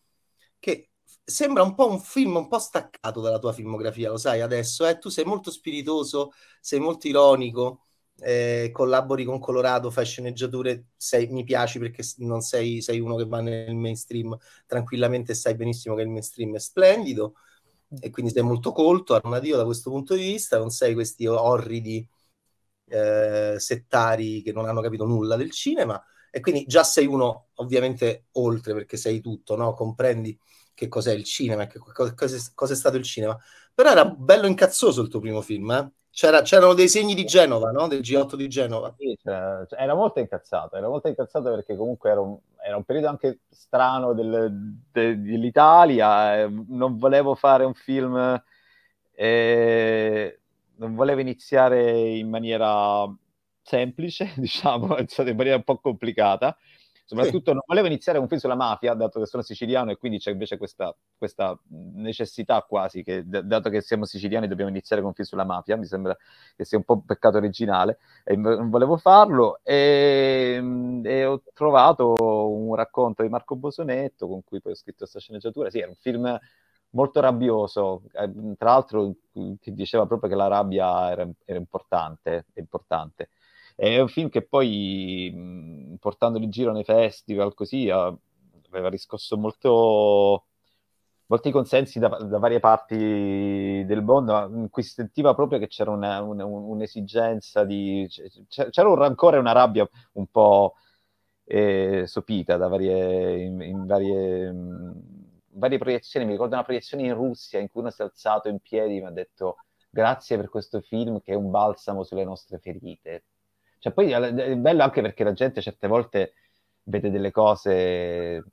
S1: che sembra un po' un film un po' staccato dalla tua filmografia, lo sai adesso, eh? tu sei molto spiritoso, sei molto ironico, eh, collabori con Colorado, fai sceneggiature, sei, mi piaci perché non sei, sei, uno che va nel mainstream tranquillamente, sai benissimo che il mainstream è splendido e quindi sei molto colto, armadio da questo punto di vista, non sei questi orridi eh, settari che non hanno capito nulla del cinema e quindi già sei uno ovviamente oltre perché sei tutto, no? comprendi che cos'è il cinema, che cosa, è stato il cinema. Però era bello incazzoso il tuo primo film, eh? C'era, c'erano dei segni di Genova, no? Del G8 di Genova.
S2: Sì, cioè, era molto incazzato, era molto incazzato perché comunque era un, era un periodo anche strano del, de, dell'Italia, eh, non volevo fare un film, eh, non volevo iniziare in maniera semplice, diciamo, è stata in maniera un po' complicata. Soprattutto sì. non volevo iniziare un film sulla mafia, dato che sono siciliano e quindi c'è invece questa, questa necessità quasi, che dato che siamo siciliani dobbiamo iniziare con un film sulla mafia, mi sembra che sia un po' un peccato originale, e non volevo farlo e, e ho trovato un racconto di Marco Bosonetto con cui poi ho scritto questa sceneggiatura, sì, era un film molto rabbioso, eh, tra l'altro che diceva proprio che la rabbia era, era importante, importante. È un film che poi, portandolo in giro nei festival, così, aveva riscosso molto, molti consensi da, da, varie parti del mondo, in cui si sentiva proprio che c'era una, una, un'esigenza di... c'era un rancore e una rabbia un po' eh, sopita da varie, in, in varie, in varie proiezioni. Mi ricordo una proiezione in Russia in cui uno si è alzato in piedi e mi ha detto grazie per questo film che è un balsamo sulle nostre ferite. Cioè, poi è bello anche perché la gente certe volte vede delle cose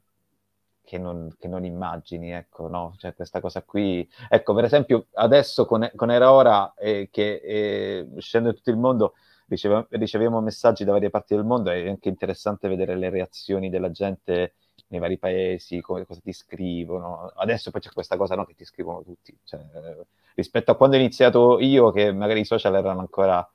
S2: che non, che non immagini, ecco, no? Cioè, questa cosa qui... Ecco, per esempio, adesso con, con Era Ora, eh, che eh, scende tutto il mondo, riceve, riceviamo messaggi da varie parti del mondo, è anche interessante vedere le reazioni della gente nei vari paesi, come, cosa ti scrivono. Adesso poi c'è questa cosa no, che ti scrivono tutti. Cioè, rispetto a quando ho iniziato io, che magari i social erano ancora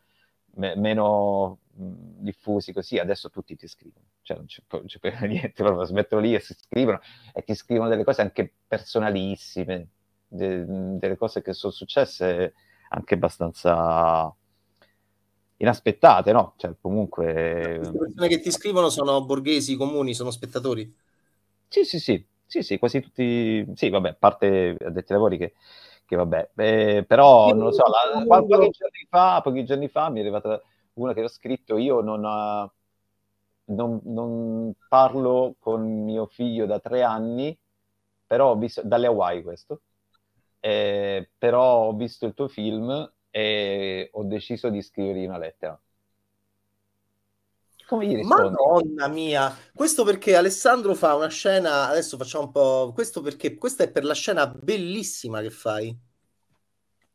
S2: me- meno diffusi così, adesso tutti ti scrivono, cioè non c'è, non c'è niente, proprio smettono lì e si scrivono e ti scrivono delle cose anche personalissime, de- delle cose che sono successe anche abbastanza inaspettate, no? Cioè comunque...
S1: Le persone che ti scrivono sono borghesi comuni, sono spettatori?
S2: Sì, sì, sì, sì, sì, quasi tutti, sì, vabbè, a parte addetti ai lavori che, che vabbè, eh, però non lo so, la, pochi giorni fa, pochi giorni fa mi è arrivata una che ho scritto, io non, uh, non, non, parlo con mio figlio da tre anni, però ho visto, dalle Hawaii questo, eh, però ho visto il tuo film e ho deciso di scrivergli una lettera.
S1: Come gli rispondi? Madonna mia, questo perché Alessandro fa una scena, adesso facciamo un po', questo perché, questa è per la scena bellissima che fai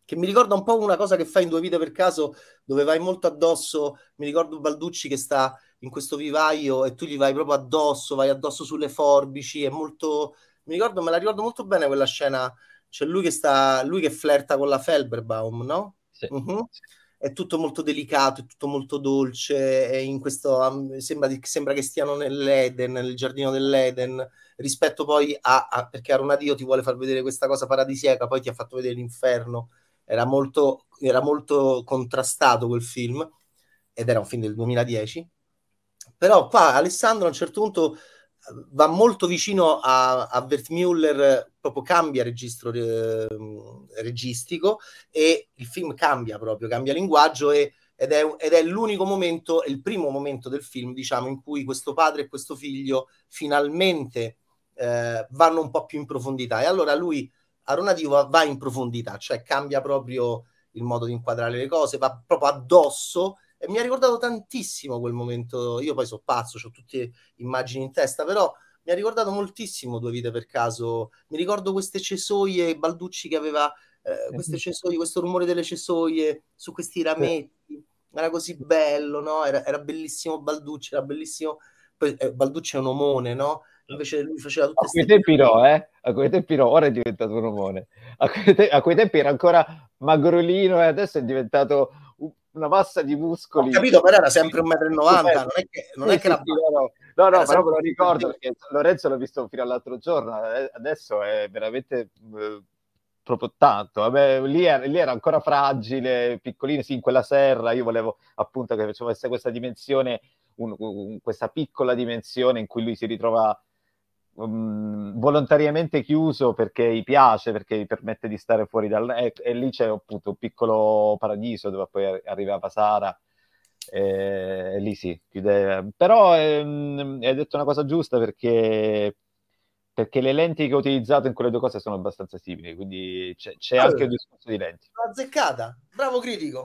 S1: che mi ricorda un po' una cosa che fai in due vite per caso, dove vai molto addosso. Mi ricordo Balducci che sta in questo vivaio e tu gli vai proprio addosso, vai addosso sulle forbici, è molto... Mi ricordo, me la ricordo molto bene quella scena, c'è lui che sta, lui che flirta con la Felberbaum, no?
S2: Sì.
S1: Uh-huh. È tutto molto delicato, è tutto molto dolce, e in questo, sembra, sembra che stiano nell'Eden, nel giardino dell'Eden, rispetto poi a, a perché Aronadio ti vuole far vedere questa cosa paradisiaca, poi ti ha fatto vedere l'inferno, era molto, era molto contrastato quel film, ed era un film del 2010, però qua Alessandro a un certo punto eh, va molto vicino a, a Wertmüller, proprio cambia registro eh, registico e il film cambia proprio, cambia linguaggio e, ed, è, ed, è, l'unico momento, è il primo momento del film, diciamo, in cui questo padre e questo figlio finalmente eh, vanno un po' più in profondità. E allora lui, Aronativo, va, va in profondità, cioè cambia proprio il modo di inquadrare le cose, va proprio addosso e mi ha ricordato tantissimo quel momento. Io poi sono pazzo, ho tutte immagini in testa, però mi ha ricordato moltissimo Due vite per caso. Mi ricordo queste cesoie, Balducci che aveva eh, queste cesoie, questo rumore delle cesoie su questi rametti. Era così bello, no? Era, era bellissimo Balducci, era bellissimo. Poi eh, Balducci è un omone, no? Invece lui faceva tutte.
S2: A quei tempi no, eh? A quei tempi no, ora è diventato un omone. A quei, te- a quei tempi era ancora magrolino e adesso è diventato una massa di muscoli.
S1: Ho capito, però era sempre 1,90 m, non è che, non sì, è che era...
S2: no, no, no però me lo ricordo perché Lorenzo l'ho visto fino all'altro giorno, eh, adesso è veramente eh, proprio tanto. Vabbè, lì, era, lì, era, ancora fragile, piccolino, sì, in quella serra io volevo appunto che facesse questa dimensione, un, un, questa piccola dimensione in cui lui si ritrova um, volontariamente chiuso perché gli piace, perché gli permette di stare fuori dal... E, e lì c'è appunto un piccolo paradiso dove poi arrivava Sara. E, e lì sì, chiude. Però ehm, hai detto una cosa giusta perché perché le lenti che ho utilizzato in quelle due cose sono abbastanza simili, quindi c'è, c'è oh, anche un discorso di lenti.
S1: Azzeccata, bravo critico.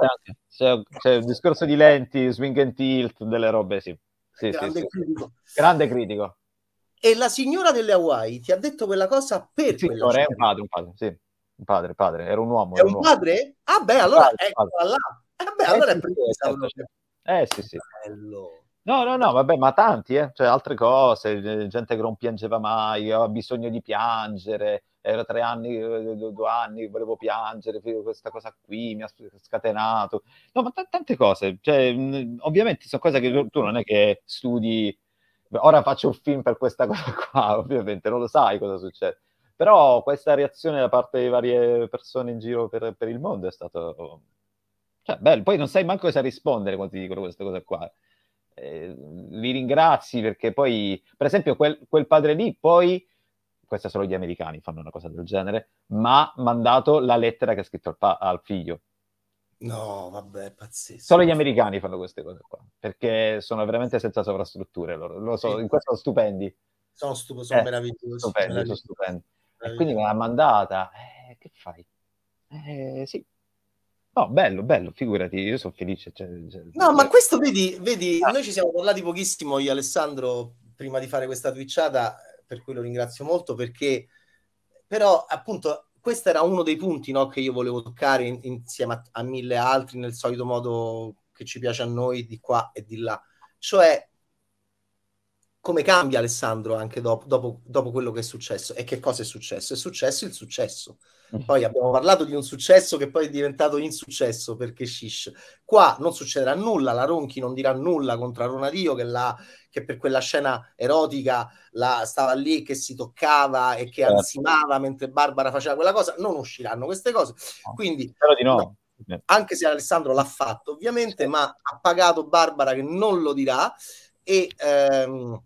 S2: C'è, c'è, un discorso di lenti, swing and tilt, delle robe, sì. sì
S1: Grande
S2: sì,
S1: critico.
S2: Grande critico.
S1: E la signora delle Hawaii ti ha detto quella cosa per
S2: sì,
S1: quella
S2: è un padre, un padre, sì. Un padre, padre, era un uomo.
S1: È un,
S2: un
S1: padre? Ah beh, allora padre, eccola là. Eh beh, allora eh, è precisa.
S2: Eh sì, sì. Bello. No, no, no, vabbè, ma tanti, eh? cioè altre cose, eh, gente che non piangeva mai, aveva bisogno di piangere, era tre anni, eh, due anni, volevo piangere, questa cosa qui mi ha scatenato. No, ma t- tante cose, cioè, ovviamente sono cose che tu non è che studi ora faccio un film per questa cosa qua, ovviamente non lo sai cosa succede. Però questa reazione da parte di varie persone in giro per, per il mondo è stato... Cioè, bello. Poi non sai manco cosa rispondere quando ti dicono queste cose qua. Eh, li ringrazi perché poi, per esempio, quel, quel padre lì poi questa solo gli americani fanno una cosa del genere, ma ha mandato la lettera che ha scritto al, pa- al figlio.
S1: No, vabbè, pazzesco.
S2: Solo gli americani fanno queste cose qua, perché sono veramente senza sovrastrutture loro. Lo so, in questo sono stupendi.
S1: Sono, stup- sono eh, meravigliosi.
S2: Stupendi, sono stupendi. E quindi me l'ha mandata. Eh, che fai? Eh, sì. No, bello, bello, figurati, io sono felice. Cioè,
S1: cioè, no, ma questo vedi, vedi ah. noi ci siamo parlati pochissimo io Alessandro prima di fare questa twitchata, per cui lo ringrazio molto, perché però appunto questo era uno dei punti no, che io volevo toccare in, insieme a, a, mille altri nel solito modo che ci piace a noi di qua e di là. Cioè, come cambia Alessandro anche dopo, dopo, dopo quello che è successo e che cosa è successo? È successo il successo. Poi abbiamo parlato di un successo che poi è diventato insuccesso perché shish. Qua non succederà nulla, la Ronchi non dirà nulla contro Ronadio che, la, che per quella scena erotica la, stava lì che si toccava e che certo. ansimava mentre Barbara faceva quella cosa, non usciranno queste cose. Quindi,
S2: Spero di no.
S1: no. Anche se Alessandro l'ha fatto ovviamente, ma ha pagato Barbara che non lo dirà e... Ehm,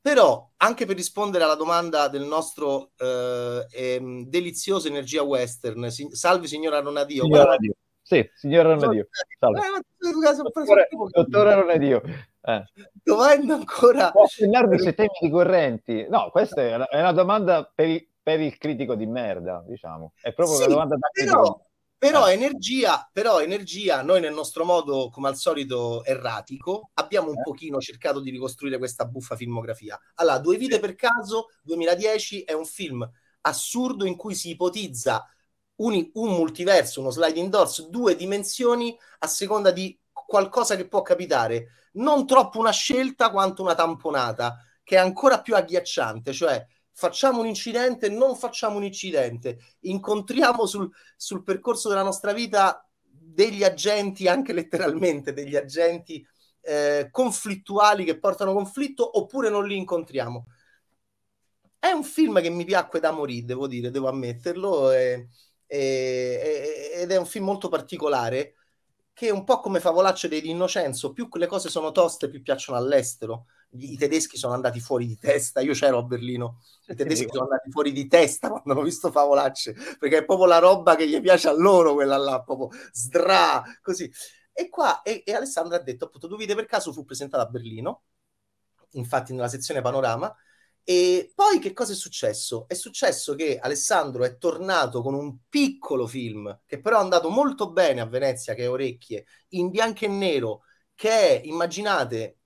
S1: però, anche per rispondere alla domanda del nostro eh, ehm, delizioso energia western, si, salve signora Ronadio.
S2: Signora Ronadio. Sì, signora Ronadio. Salve. Eh, dottore, Ronadio.
S1: Eh. Domanda ancora...
S2: Posso parlarvi sui temi ricorrenti? No, questa è una, è una domanda per il, per il, critico di merda, diciamo. È proprio sì, una domanda da
S1: però... critico però eh. energia, però energia, noi nel nostro modo, come al solito, erratico, abbiamo un eh. pochino cercato di ricostruire questa buffa filmografia. Allora, Due vite per caso, 2010, è un film assurdo in cui si ipotizza un, un multiverso, uno sliding doors, due dimensioni a seconda di qualcosa che può capitare, non troppo una scelta quanto una tamponata, che è ancora più agghiacciante, cioè facciamo un incidente, non facciamo un incidente, incontriamo sul, sul percorso della nostra vita degli agenti, anche letteralmente degli agenti eh, conflittuali che portano conflitto, oppure non li incontriamo. È un film che mi piacque da morire, devo dire, devo ammetterlo, e, e, ed è un film molto particolare che è un po' come Favolacce dei Innocenzo, più le cose sono toste, più piacciono all'estero. I tedeschi sono andati fuori di testa, io c'ero a Berlino, i tedeschi sono andati fuori di testa quando hanno visto Favolacce, perché è proprio la roba che gli piace a loro, quella là, proprio sdra, così. E qua, e, e Alessandro ha detto, appunto, Duvide per caso fu presentata a Berlino, infatti nella sezione Panorama, e poi che cosa è successo? È successo che Alessandro è tornato con un piccolo film che però è andato molto bene a Venezia, che è Orecchie, in bianco e nero, che è, immaginate,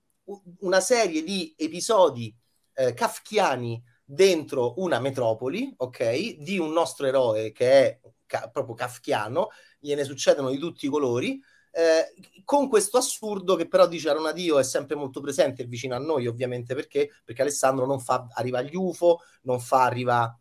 S1: una serie di episodi eh, kafkiani dentro una metropoli, ok? Di un nostro eroe che è ca- proprio kafkiano, gliene succedono di tutti i colori, eh, con questo assurdo che però dice Aronadio è sempre molto presente e vicino a noi ovviamente perché? Perché Alessandro non fa arriva agli UFO, non fa arriva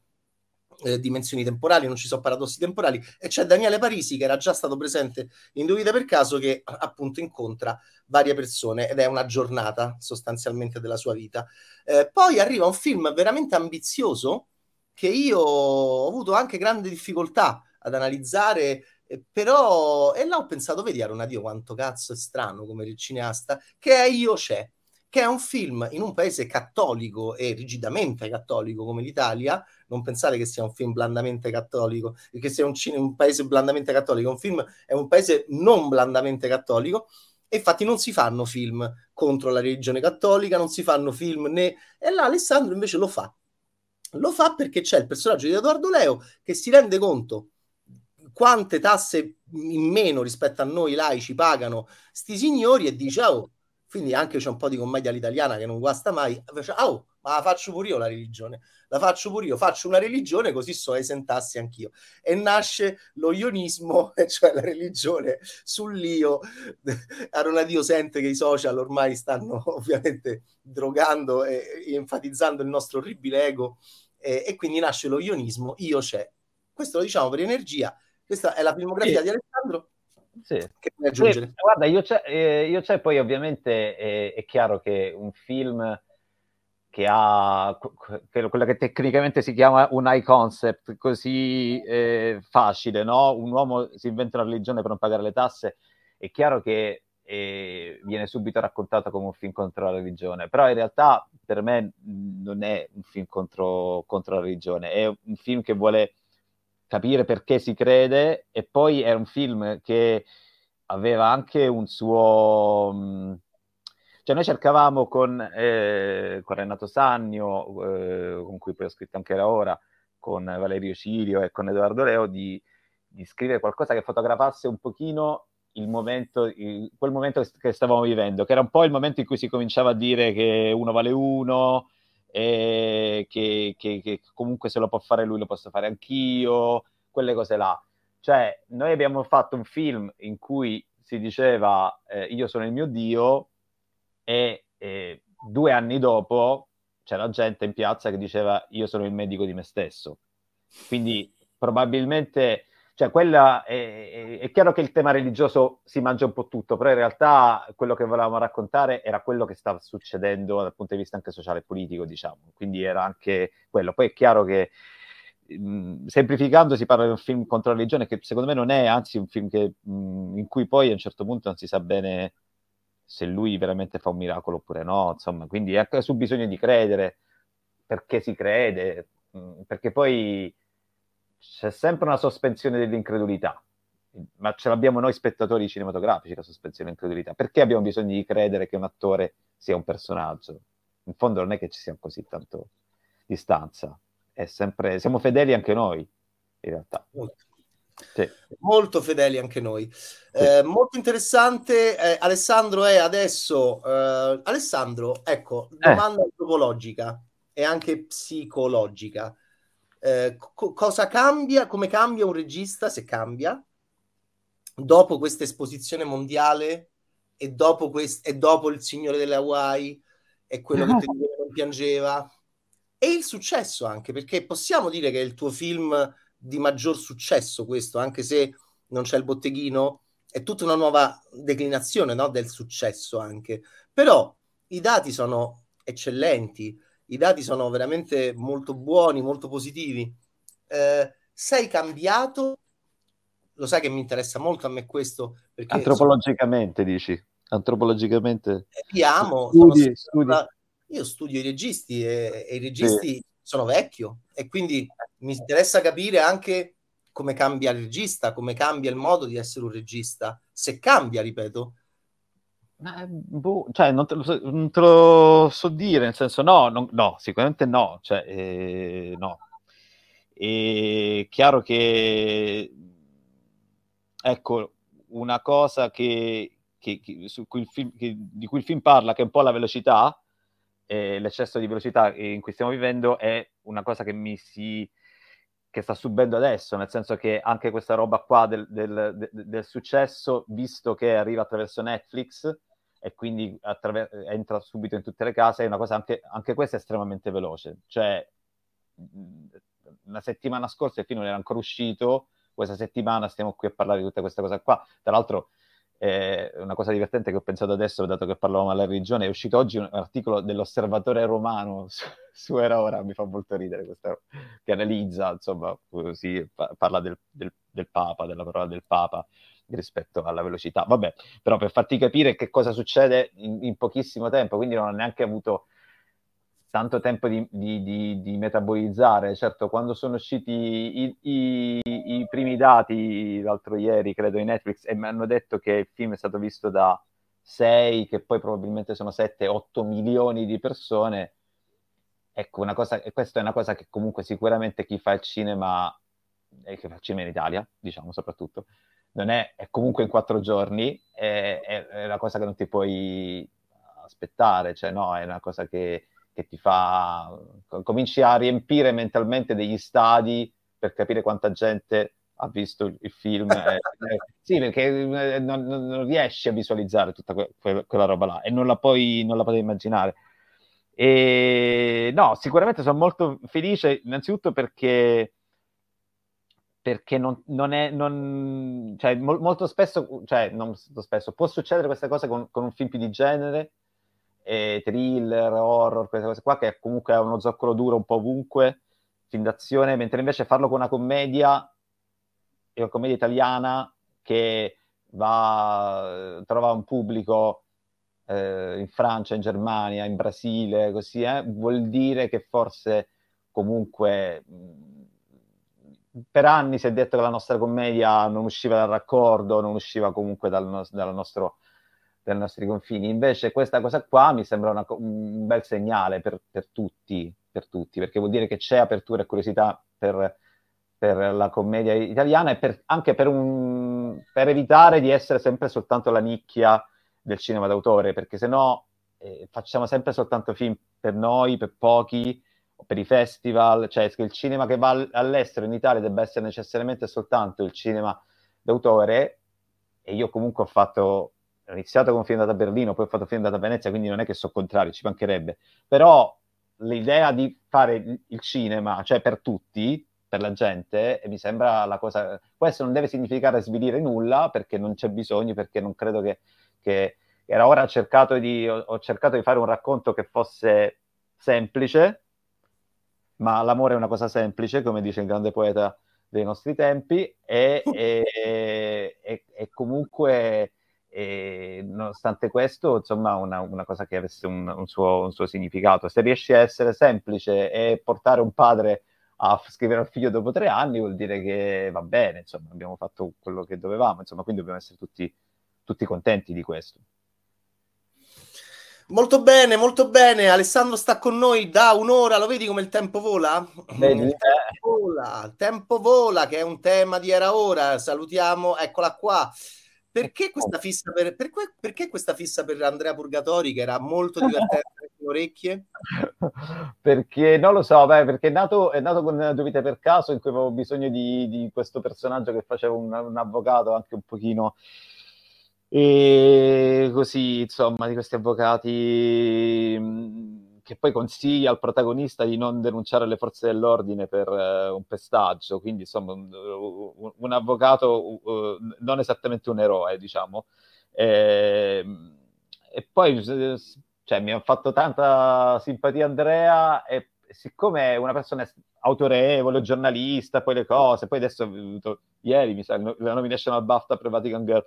S1: eh, dimensioni temporali, non ci sono paradossi temporali e c'è Daniele Parisi che era già stato presente in Due per caso che appunto incontra varie persone ed è una giornata sostanzialmente della sua vita. Eh, poi arriva un film veramente ambizioso che io ho avuto anche grande difficoltà ad analizzare però, e là ho pensato, vedi Aronadio quanto cazzo è strano come cineasta, che è Io c'è, che è un film in un paese cattolico e rigidamente cattolico come l'Italia, non pensare che sia un film blandamente cattolico, che sia un, cine, un paese blandamente cattolico, un film è un paese non blandamente cattolico, e infatti non si fanno film contro la religione cattolica, non si fanno film né... E là Alessandro invece lo fa. Lo fa perché c'è il personaggio di Edoardo Leo che si rende conto quante tasse in meno rispetto a noi laici pagano sti signori e dice oh, quindi anche c'è un po' di commedia all'italiana che non guasta mai, oh, ma la faccio pure io la religione, la faccio pure io, faccio una religione così so esentassi anch'io. E nasce lo ionismo, cioè la religione sull'io. Aronadio sente che i social ormai stanno ovviamente drogando e, e enfatizzando il nostro orribile ego e, e quindi nasce lo ionismo, io c'è. Questo lo diciamo per energia, questa è la filmografia sì. di Alessandro.
S2: Sì. Che puoi aggiungere? Sì, guarda, io c'è, eh, io c'è poi ovviamente eh, è chiaro che un film che ha quella che tecnicamente si chiama un high concept così eh, facile, no? Un uomo si inventa una religione per non pagare le tasse, è chiaro che eh, viene subito raccontato come un film contro la religione, però in realtà per me non è un film contro, contro la religione, è un film che vuole capire perché si crede e poi è un film che aveva anche un suo... Mm, cioè noi cercavamo con, eh, con Renato Sannio, eh, con cui poi ho scritto anche la ora, con Valerio Cirio e con Edoardo Leo, di, di scrivere qualcosa che fotografasse un pochino il momento, il, quel momento che stavamo vivendo, che era un po' il momento in cui si cominciava a dire che uno vale uno, e che, che, che, comunque se lo può fare lui lo posso fare anch'io, quelle cose là. Cioè, noi abbiamo fatto un film in cui si diceva eh, io sono il mio Dio e eh, due anni dopo c'era gente in piazza che diceva io sono il medico di me stesso. Quindi probabilmente cioè, quella è, è, è, chiaro che il tema religioso si mangia un po' tutto, però in realtà quello che volevamo raccontare era quello che stava succedendo dal punto di vista anche sociale e politico, diciamo. Quindi era anche quello. Poi è chiaro che semplificando si parla di un film contro la religione che secondo me non è, anzi un film che, mh, in cui poi a un certo punto non si sa bene se lui veramente fa un miracolo oppure no, insomma, quindi è anche su bisogno di credere, perché si crede, mh, perché poi c'è sempre una sospensione dell'incredulità, ma ce l'abbiamo noi spettatori cinematografici la sospensione dell'incredulità. Perché abbiamo bisogno di credere che un attore sia un personaggio? In fondo non è che ci sia così tanto distanza, è sempre, siamo fedeli anche noi, in realtà.
S1: Molto. Sì. Molto fedeli anche noi. Sì. Eh, molto interessante. Eh, Alessandro è adesso. Eh, Alessandro, ecco, eh. domanda antropologica e anche psicologica. Eh, co- cosa cambia, come cambia un regista se cambia? Dopo questa esposizione mondiale e dopo, quest- e dopo Il Signore delle Hawaii è quello che ti non piangeva. E il successo anche perché possiamo dire che è il tuo film di maggior successo questo anche se non c'è il botteghino è tutta una nuova declinazione no, del successo anche. Però i dati sono eccellenti i dati sono veramente molto buoni molto positivi eh, sei cambiato lo sai che mi interessa molto a me questo
S2: perché antropologicamente sono... dici antropologicamente
S1: ti amo.
S2: Studi, studi.
S1: Io studio i registi e, e i registi sì. sono vecchio e quindi mi interessa capire anche come cambia il regista, come cambia il modo di essere un regista, se cambia, ripeto.
S2: Eh, boh, cioè, non te, lo, non te, lo, so dire, nel senso no, non, no sicuramente no, cioè, eh, no. È chiaro che, ecco, una cosa che, che, che, cui film, di cui il film parla, che è un po' la velocità, eh, l'eccesso di velocità in cui stiamo vivendo, è una cosa che mi si che sta subendo adesso, nel senso che anche questa roba qua del, del, del, del successo, visto che arriva attraverso Netflix e quindi attraver- entra subito in tutte le case, è una cosa anche, anche questa estremamente veloce. Cioè, una settimana scorsa il film non era ancora uscito, questa settimana stiamo qui a parlare di tutta questa cosa qua. Tra l'altro, eh, una cosa divertente che ho pensato adesso, dato che parlavamo alla regione, è uscito oggi un articolo dell'Osservatore Romano su, su Era Ora, mi fa molto ridere questa, che analizza, insomma, così, parla del, del, del Papa, della parola del Papa rispetto alla velocità. Vabbè, però per farti capire che cosa succede in, in pochissimo tempo, quindi non ho neanche avuto tanto tempo di, di, di, di, metabolizzare. Certo, quando sono usciti i, i, i, primi dati l'altro ieri, credo, in Netflix, e mi hanno detto che il film è stato visto da 6, che poi probabilmente sono 7-8 milioni di persone. Ecco, una cosa, questa è una cosa che comunque sicuramente chi fa il cinema, e che fa il cinema in Italia, diciamo soprattutto, non è, è comunque in quattro giorni, è, è, è una cosa che non ti puoi aspettare, cioè no, è una cosa che che ti fa, cominci a riempire mentalmente degli stadi per capire quanta gente ha visto il film. eh, sì, perché eh, non, non, riesci a visualizzare tutta que- que- quella roba là e non la puoi, non la puoi immaginare. E no, sicuramente sono molto felice, innanzitutto perché perché non, non è, non, cioè, mo- molto spesso, cioè, non spesso, può succedere questa cosa con, con un film più di genere, eh, thriller, horror, queste cose qua, che comunque ha uno zoccolo duro un po' ovunque, film d'azione, mentre invece farlo con una commedia, è una commedia italiana che va, trova un pubblico eh, in Francia, in Germania, in Brasile, così, eh, vuol dire che forse comunque per anni si è detto che la nostra commedia non usciva dal raccordo, non usciva comunque dal, dal nostro dai nostri confini. Invece questa cosa qua mi sembra una, un bel segnale per, per, tutti, per, tutti, perché vuol dire che c'è apertura e curiosità per, per la commedia italiana e anche per, un, per, evitare di essere sempre soltanto la nicchia del cinema d'autore, perché se no eh, facciamo sempre soltanto film per noi, per pochi, per i festival, cioè che il cinema che va all'estero in Italia debba essere necessariamente soltanto il cinema d'autore e io comunque ho fatto ho iniziato con film andato a Berlino, poi ho fatto film andato a Venezia, quindi non è che so contrario, ci mancherebbe. Però l'idea di fare il cinema, cioè per tutti, per la gente, mi sembra la cosa... Questo non deve significare svilire nulla, perché non c'è bisogno, perché non credo che... che... Era ora cercato, di, ho cercato di fare un racconto che fosse semplice, ma l'amore è una cosa semplice, come dice il grande poeta dei nostri tempi, e, e, e, e comunque nonostante questo, insomma, una, una cosa che avesse un, un, suo, un, suo, significato. Se riesci a essere semplice e portare un padre a scrivere al figlio dopo tre anni, vuol dire che va bene, insomma, abbiamo fatto quello che dovevamo, insomma, quindi dobbiamo essere tutti, tutti contenti di questo.
S1: Molto bene, molto bene. Alessandro sta con noi da un'ora. Lo vedi come il tempo vola?
S2: Vedi?
S1: Il tempo vola, il tempo vola, che è un tema di era ora. Salutiamo, eccola qua. Perché questa fissa per, per, perché questa fissa per Andrea Purgatori, che era molto divertente nelle orecchie?
S2: Perché non lo so, beh, perché è nato, è nato con Due vite per caso, in cui avevo bisogno di, di questo personaggio che faceva un, un, avvocato anche un pochino E così, insomma, di questi avvocati mm, che poi consiglia al protagonista di non denunciare le forze dell'ordine per uh, un pestaggio, quindi insomma un, un avvocato uh, non esattamente un eroe, diciamo. E, e poi cioè, mi ha fatto tanta simpatia Andrea e siccome è una persona autorevole, giornalista, poi le cose, poi adesso ieri mi sa la nomination al BAFTA per Vatican Girl,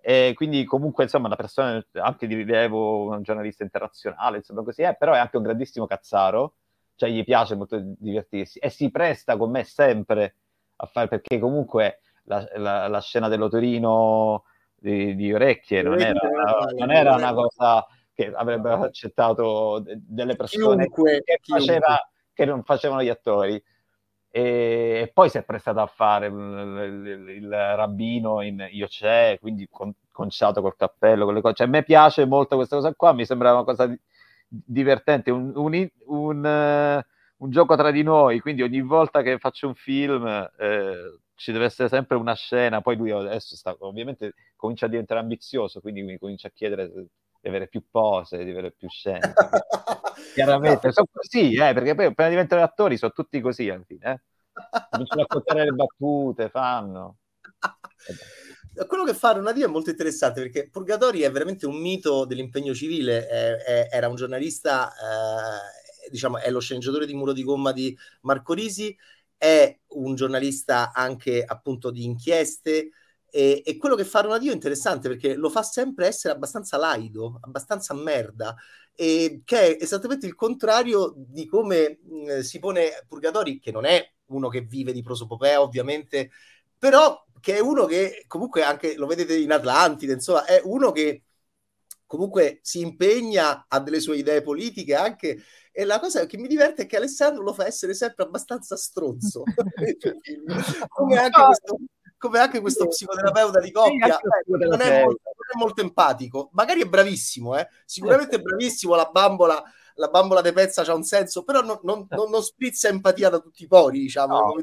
S2: e quindi comunque insomma una persona anche di rilievo, un giornalista internazionale, insomma così è, però è anche un grandissimo cazzaro, cioè gli piace molto divertirsi e si presta con me sempre a fare, perché comunque la, la, la scena dell'otorino di, di orecchie non era, non era una cosa che avrebbero accettato delle persone chiunque, che, faceva, che non facevano gli attori e poi si è prestato a fare il, il, il rabbino in Io c'è, quindi con, conciato col cappello, con le cose. Cioè, a me piace molto questa cosa qua, mi sembra una cosa di, divertente, un, un, un, uh, un, gioco tra di noi, quindi ogni volta che faccio un film eh, ci deve essere sempre una scena, poi lui adesso sta, ovviamente comincia a diventare ambizioso, quindi mi comincia a chiedere di avere più pose, di avere più scene. Chiaramente, no. sono così, eh, perché poi appena diventano attori sono tutti così alla fine. Eh. Cominciano a raccontare le battute, fanno.
S1: Quello che fa Ronadio è molto interessante perché Purgatori è veramente un mito dell'impegno civile. È, è, era un giornalista, eh, diciamo, è lo sceneggiatore di Muro di Gomma di Marco Risi, è un giornalista anche appunto di inchieste, e, e, quello che fa Ronadio è interessante perché lo fa sempre essere abbastanza laido, abbastanza merda, e che è esattamente il contrario di come mh, si pone Purgatori, che non è uno che vive di prosopopea, ovviamente, però che è uno che comunque anche lo vedete in Atlantide, insomma, è uno che comunque si impegna, ha delle sue idee politiche anche. E la cosa che mi diverte è che Alessandro lo fa essere sempre abbastanza stronzo. come anche questo come anche questo psicoterapeuta di coppia non, è molto, non, è molto, empatico. Magari è bravissimo eh? sicuramente è bravissimo la bambola la bambola di pezza c'ha un senso però non, non, non, sprizza empatia da tutti i pori diciamo
S2: no,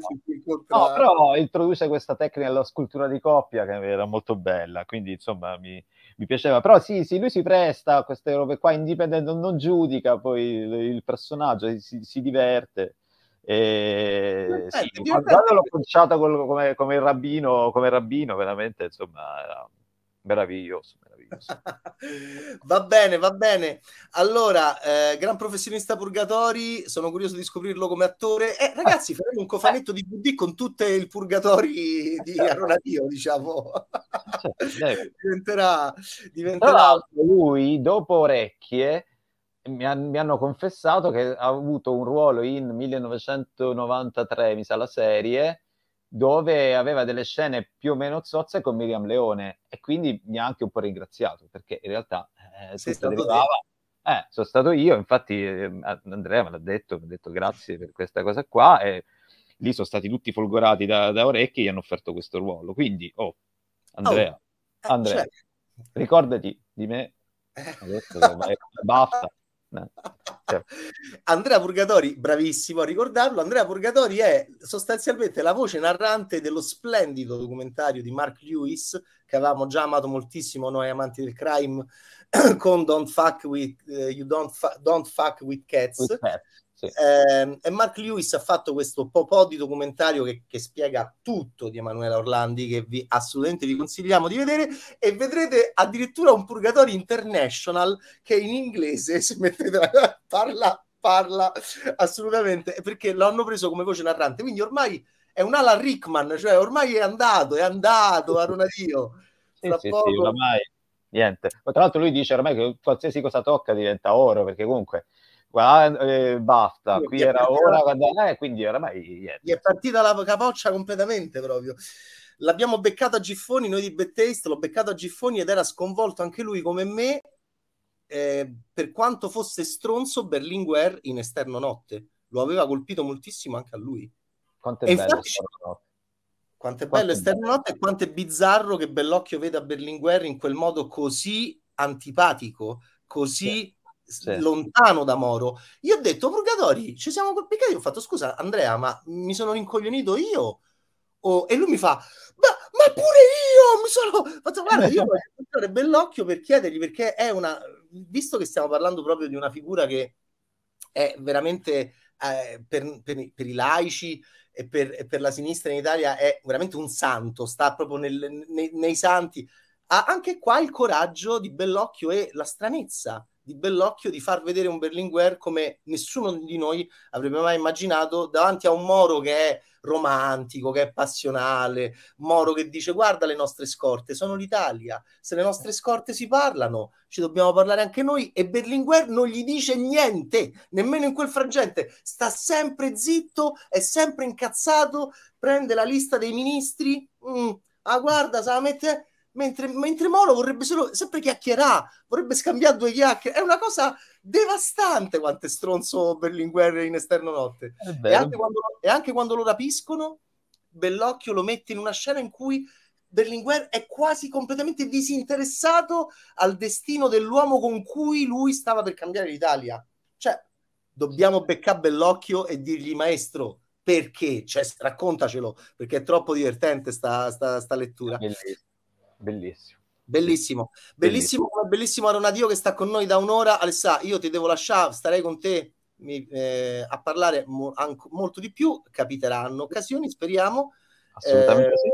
S2: no, però introduce questa tecnica della scultura di coppia che era molto bella quindi insomma mi, mi piaceva. Però sì, sì lui si presta a queste robe qua indipendente non, giudica poi il, il personaggio si, si diverte e, sì, quando l'ho conciata come, come, il rabbino, come rabbino, veramente, insomma, era meraviglioso. meraviglioso.
S1: va bene, va bene. Allora, eh, gran professionista Purgatori, sono curioso di scoprirlo come attore. Eh, ragazzi, faremo un cofanetto di VD con tutte il Purgatori di Aronadio, diciamo. Cioè, diventerà, diventerà...
S2: lui, dopo Orecchie mi, han, mi, hanno confessato che ha avuto un ruolo in 1993, mi sa la serie, dove aveva delle scene più o meno zozze con Miriam Leone. E quindi mi ha anche un po' ringraziato perché in realtà eh, tutto derivava... Eh, sono stato io, infatti eh, Andrea me l'ha detto, mi ha detto grazie per questa cosa qua e lì sono stati tutti folgorati da, da orecchie e gli hanno offerto questo ruolo. Quindi, oh, Andrea, oh, eh, Andrea, cioè... ricordati di me, adesso basta.
S1: Cioè. Andrea Purgatori, bravissimo a ricordarlo, Andrea Purgatori è sostanzialmente la voce narrante dello splendido documentario di Mark Lewis che avevamo già amato moltissimo noi amanti del crime con Don't Fuck With, uh, you don't, fu- don't Fuck With Cats. With cats sì. Eh, e Mark Lewis ha fatto questo po' di documentario che, che, spiega tutto di Emanuela Orlandi, che vi, assolutamente vi consigliamo di vedere, e vedrete addirittura un Purgatorio International che in inglese, se mettete la, parla, parla assolutamente, perché l'hanno preso come voce narrante, quindi ormai è un Alan Rickman, cioè ormai è andato, è andato a Ronadio.
S2: Sì, sì, poco... sì, ormai niente. Tra l'altro lui dice ormai che qualsiasi cosa tocca diventa oro, perché comunque qua eh, basta, qui era ora, quando... eh, quindi oramai...
S1: Yeah. È partita la capoccia completamente proprio. L'abbiamo beccato a Giffoni, noi di Bad Taste, l'ho beccato a Giffoni ed era sconvolto anche lui come me, eh, per quanto fosse stronzo Berlinguer in esterno notte. Lo aveva colpito moltissimo anche a lui.
S2: Quanto è e bello infatti,
S1: quanto è bello esterno notte e quanto è bizzarro che Bellocchio veda Berlinguer in quel modo così antipatico, così... Sì sì. lontano da Moro. Io ho detto, Purgatori, ci siamo colpicati. Ho fatto, scusa, Andrea, ma mi sono rincoglionito io? Oh, e lui mi fa, ma, ma pure oh, mi sono fatto guarda, io voglio incontrare Bellocchio per chiedergli perché è una visto che stiamo parlando proprio di una figura che è veramente eh, per, per, per, i laici e per, e per, la sinistra in Italia è veramente un santo, sta proprio nel, nei, nei santi. Ha anche qua il coraggio di Bellocchio e la stranezza di Bellocchio di far vedere un Berlinguer come nessuno di noi avrebbe mai immaginato davanti a un Moro che è romantico, che è passionale, Moro che dice guarda le nostre scorte, sono l'Italia, se le nostre scorte si parlano, ci dobbiamo parlare anche noi. E Berlinguer non gli dice niente, nemmeno in quel frangente, sta sempre zitto, è sempre incazzato, prende la lista dei ministri, mm, ah guarda, sa mette mentre, mentre Moro vorrebbe solo, sempre chiacchierare, vorrebbe scambiare due chiacchiere. È una cosa devastante quanto è stronzo Berlinguer in esterno notte. E anche, quando, e anche quando lo rapiscono, Bellocchio lo mette in una scena in cui Berlinguer è quasi completamente disinteressato al destino dell'uomo con cui lui stava per cambiare l'Italia. Cioè, dobbiamo beccare Bellocchio e dirgli, maestro, perché? Cioè, raccontacelo, perché è troppo divertente sta, sta, sta lettura.
S2: Bellissimo. Bellissimo.
S1: Bellissimo, bellissimo, bellissimo, bellissimo Aronadio che sta con noi da un'ora. Alessà, io ti devo lasciare, starei con te mi, eh, a parlare mo- anco, molto di più. Capiteranno occasioni, speriamo.
S2: Assolutamente eh, sì,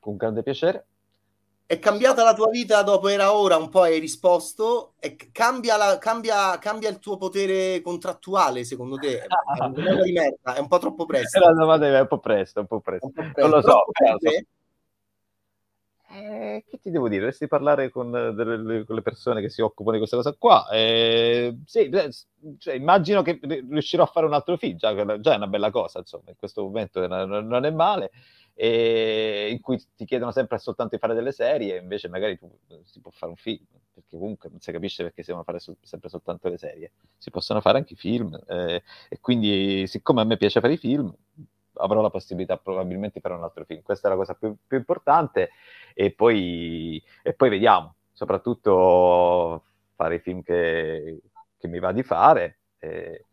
S2: con grande piacere.
S1: È cambiata la tua vita dopo era ora, un po' hai risposto. E cambia, la, cambia, cambia il tuo potere contrattuale, secondo te? È, di merda, è un po' troppo presto.
S2: Domanda è un po' presto, un po' presto. Un po presto. Non lo so. Eh, che ti devo dire? Dovresti parlare con, delle, con, le persone che si occupano di questa cosa qua. Eh, sì, cioè, immagino che riuscirò a fare un altro film, già, già, è una bella cosa, insomma, in questo momento non è male. E in cui ti chiedono sempre soltanto di fare delle serie, invece magari tu, si può fare un film, perché comunque non si capisce perché si devono fare so- sempre soltanto le serie. Si possono fare anche i film, eh, e quindi siccome a me piace fare i film, avrò la possibilità probabilmente di fare un altro film. Questa è la cosa più, più importante e poi, e poi, vediamo, soprattutto fare i film che, che mi va di fare. Eh,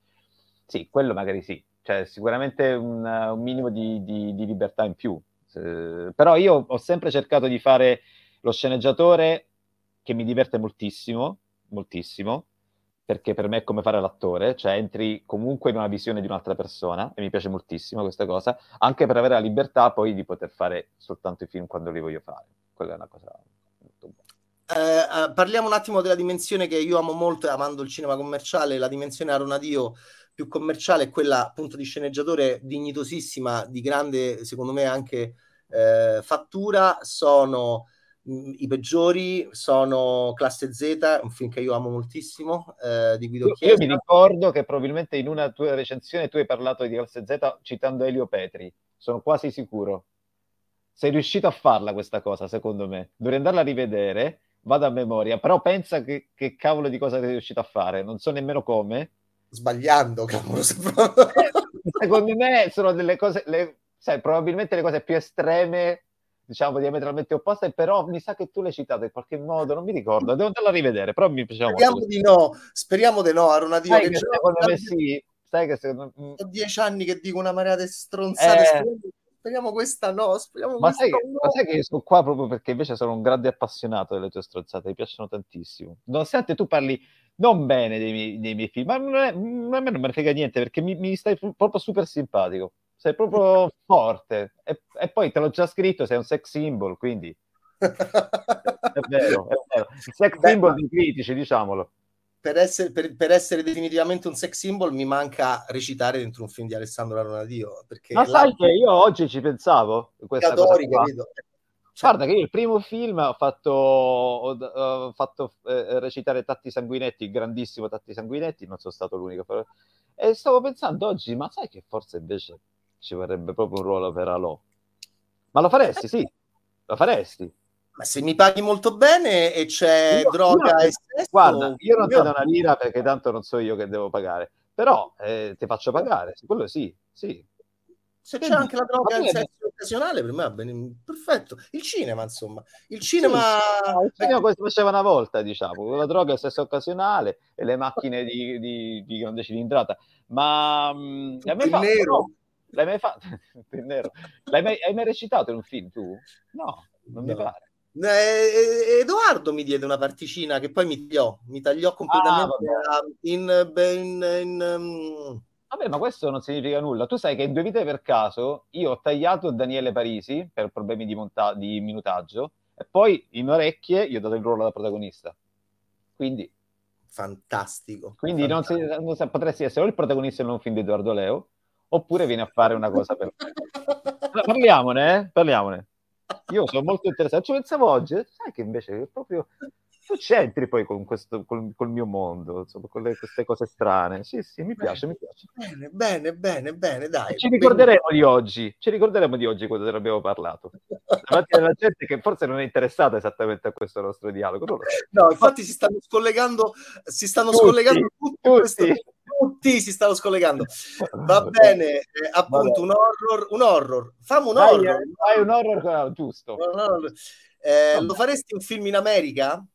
S2: sì, quello magari sì, cioè sicuramente un, un minimo di, di, di, libertà in più. Eh, però io ho sempre cercato di fare lo sceneggiatore che mi diverte moltissimo, moltissimo, perché per me è come fare l'attore, cioè entri comunque in una visione di un'altra persona e mi piace moltissimo questa cosa, anche per avere la libertà poi di poter fare soltanto i film quando li voglio fare. Quella è una cosa molto buona.
S1: Eh, eh, parliamo un attimo della dimensione che io amo molto amando il cinema commerciale, la dimensione Aronadio più commerciale quella appunto di sceneggiatore dignitosissima, di grande, secondo me, anche eh, fattura, sono i peggiori sono Classe Z, un film che io amo moltissimo, eh, di Guido
S2: Chiesa. Io mi ricordo che probabilmente in una tua recensione tu hai parlato di Classe Z citando Elio Petri, sono quasi sicuro. Sei riuscito a farla questa cosa, secondo me. Dovrei andarla a rivedere, vado a memoria, però pensa che, che cavolo di cosa sei riuscito a fare, non so nemmeno come.
S1: Sbagliando, cavolo.
S2: Eh, secondo me sono delle cose, le, sai, probabilmente le cose più estreme diciamo diametralmente opposte, però mi sa che tu l'hai citato in qualche modo, non mi ricordo, devo andarla a rivedere, però mi piaceva
S1: speriamo molto. Di no, speriamo di no, Aruna Dio.
S2: Che, che secondo me sì, sai che secondo
S1: me... Dieci anni che dico una marea di stronzate, eh... speriamo questa no, speriamo
S2: ma
S1: sai,
S2: no. ma sai che io sono qua proprio perché invece sono un grande appassionato delle tue stronzate, mi piacciono tantissimo. Nonostante tu parli non bene dei miei, dei miei film, ma non è, a me non me ne frega niente perché mi, mi stai proprio super simpatico sei proprio forte. E, e, poi te l'ho già scritto, sei un sex symbol, quindi... è vero, è vero. Il sex Beh, symbol dei critici, diciamolo.
S1: Per essere, per, per essere, definitivamente un sex symbol mi manca recitare dentro un film di Alessandro Aronadio.
S2: Ma sai che io oggi ci pensavo? Questa adori, capito? Cioè, Guarda che io il primo film ho fatto, ho, ho fatto eh, recitare Tatti Sanguinetti, grandissimo Tatti Sanguinetti, non sono stato l'unico. E stavo pensando oggi, ma sai che forse invece ci vorrebbe proprio un ruolo per Alò. Ma lo faresti, sì, lo faresti.
S1: Ma se mi paghi molto bene e c'è io, droga io, e sesso...
S2: Guarda, io non io... ti do una lira perché tanto non so io che devo pagare, però eh, ti faccio pagare, quello sì, sì.
S1: Se c'è anche la droga e il sesso occasionale, per me va bene, perfetto. Il cinema, insomma. Il cinema...
S2: Sì, il cinema come si faceva una volta, diciamo, la droga e il sesso occasionale e le macchine di, di, di grande cilindrata. Ma... Mh,
S1: mm, il nero.
S2: L'hai mai fatto? L'hai mai, hai mai recitato in un film tu? No. non no. mi pare.
S1: Eh, Edoardo mi diede una particina che poi mi tagliò, mi tagliò completamente ah, in, in, in um...
S2: Vabbè, ma questo non significa nulla. Tu sai che in due vite per caso io ho tagliato Daniele Parisi per problemi di, monta- di minutaggio e poi in orecchie gli ho dato il ruolo da protagonista. Quindi
S1: fantastico.
S2: Quindi fantastico. Non, si, non si, potresti essere o il protagonista in un film di Edoardo Leo oppure vieni a fare una cosa per... Parliamone, eh? Parliamone. Io sono molto interessato. Ci pensavo oggi, sai che invece proprio tu c'entri poi con questo, col, col mio mondo, insomma, con le, queste cose strane. Sì, sì, mi piace,
S1: bene,
S2: mi piace.
S1: Bene, bene, bene, bene, dai.
S2: Ci ricorderemo bene. di oggi, ci ricorderemo di oggi quando ne abbiamo parlato. Davanti alla gente che forse non è interessata esattamente a questo nostro dialogo. No,
S1: no infatti si stanno scollegando, si stanno tutti, scollegando tutti, tutti. Questo, tutti si stanno scollegando. Va bene, eh, appunto, un horror, un horror. Fammi un horror.
S2: Hai un horror, giusto.
S1: Un horror. Eh, lo faresti un film in America?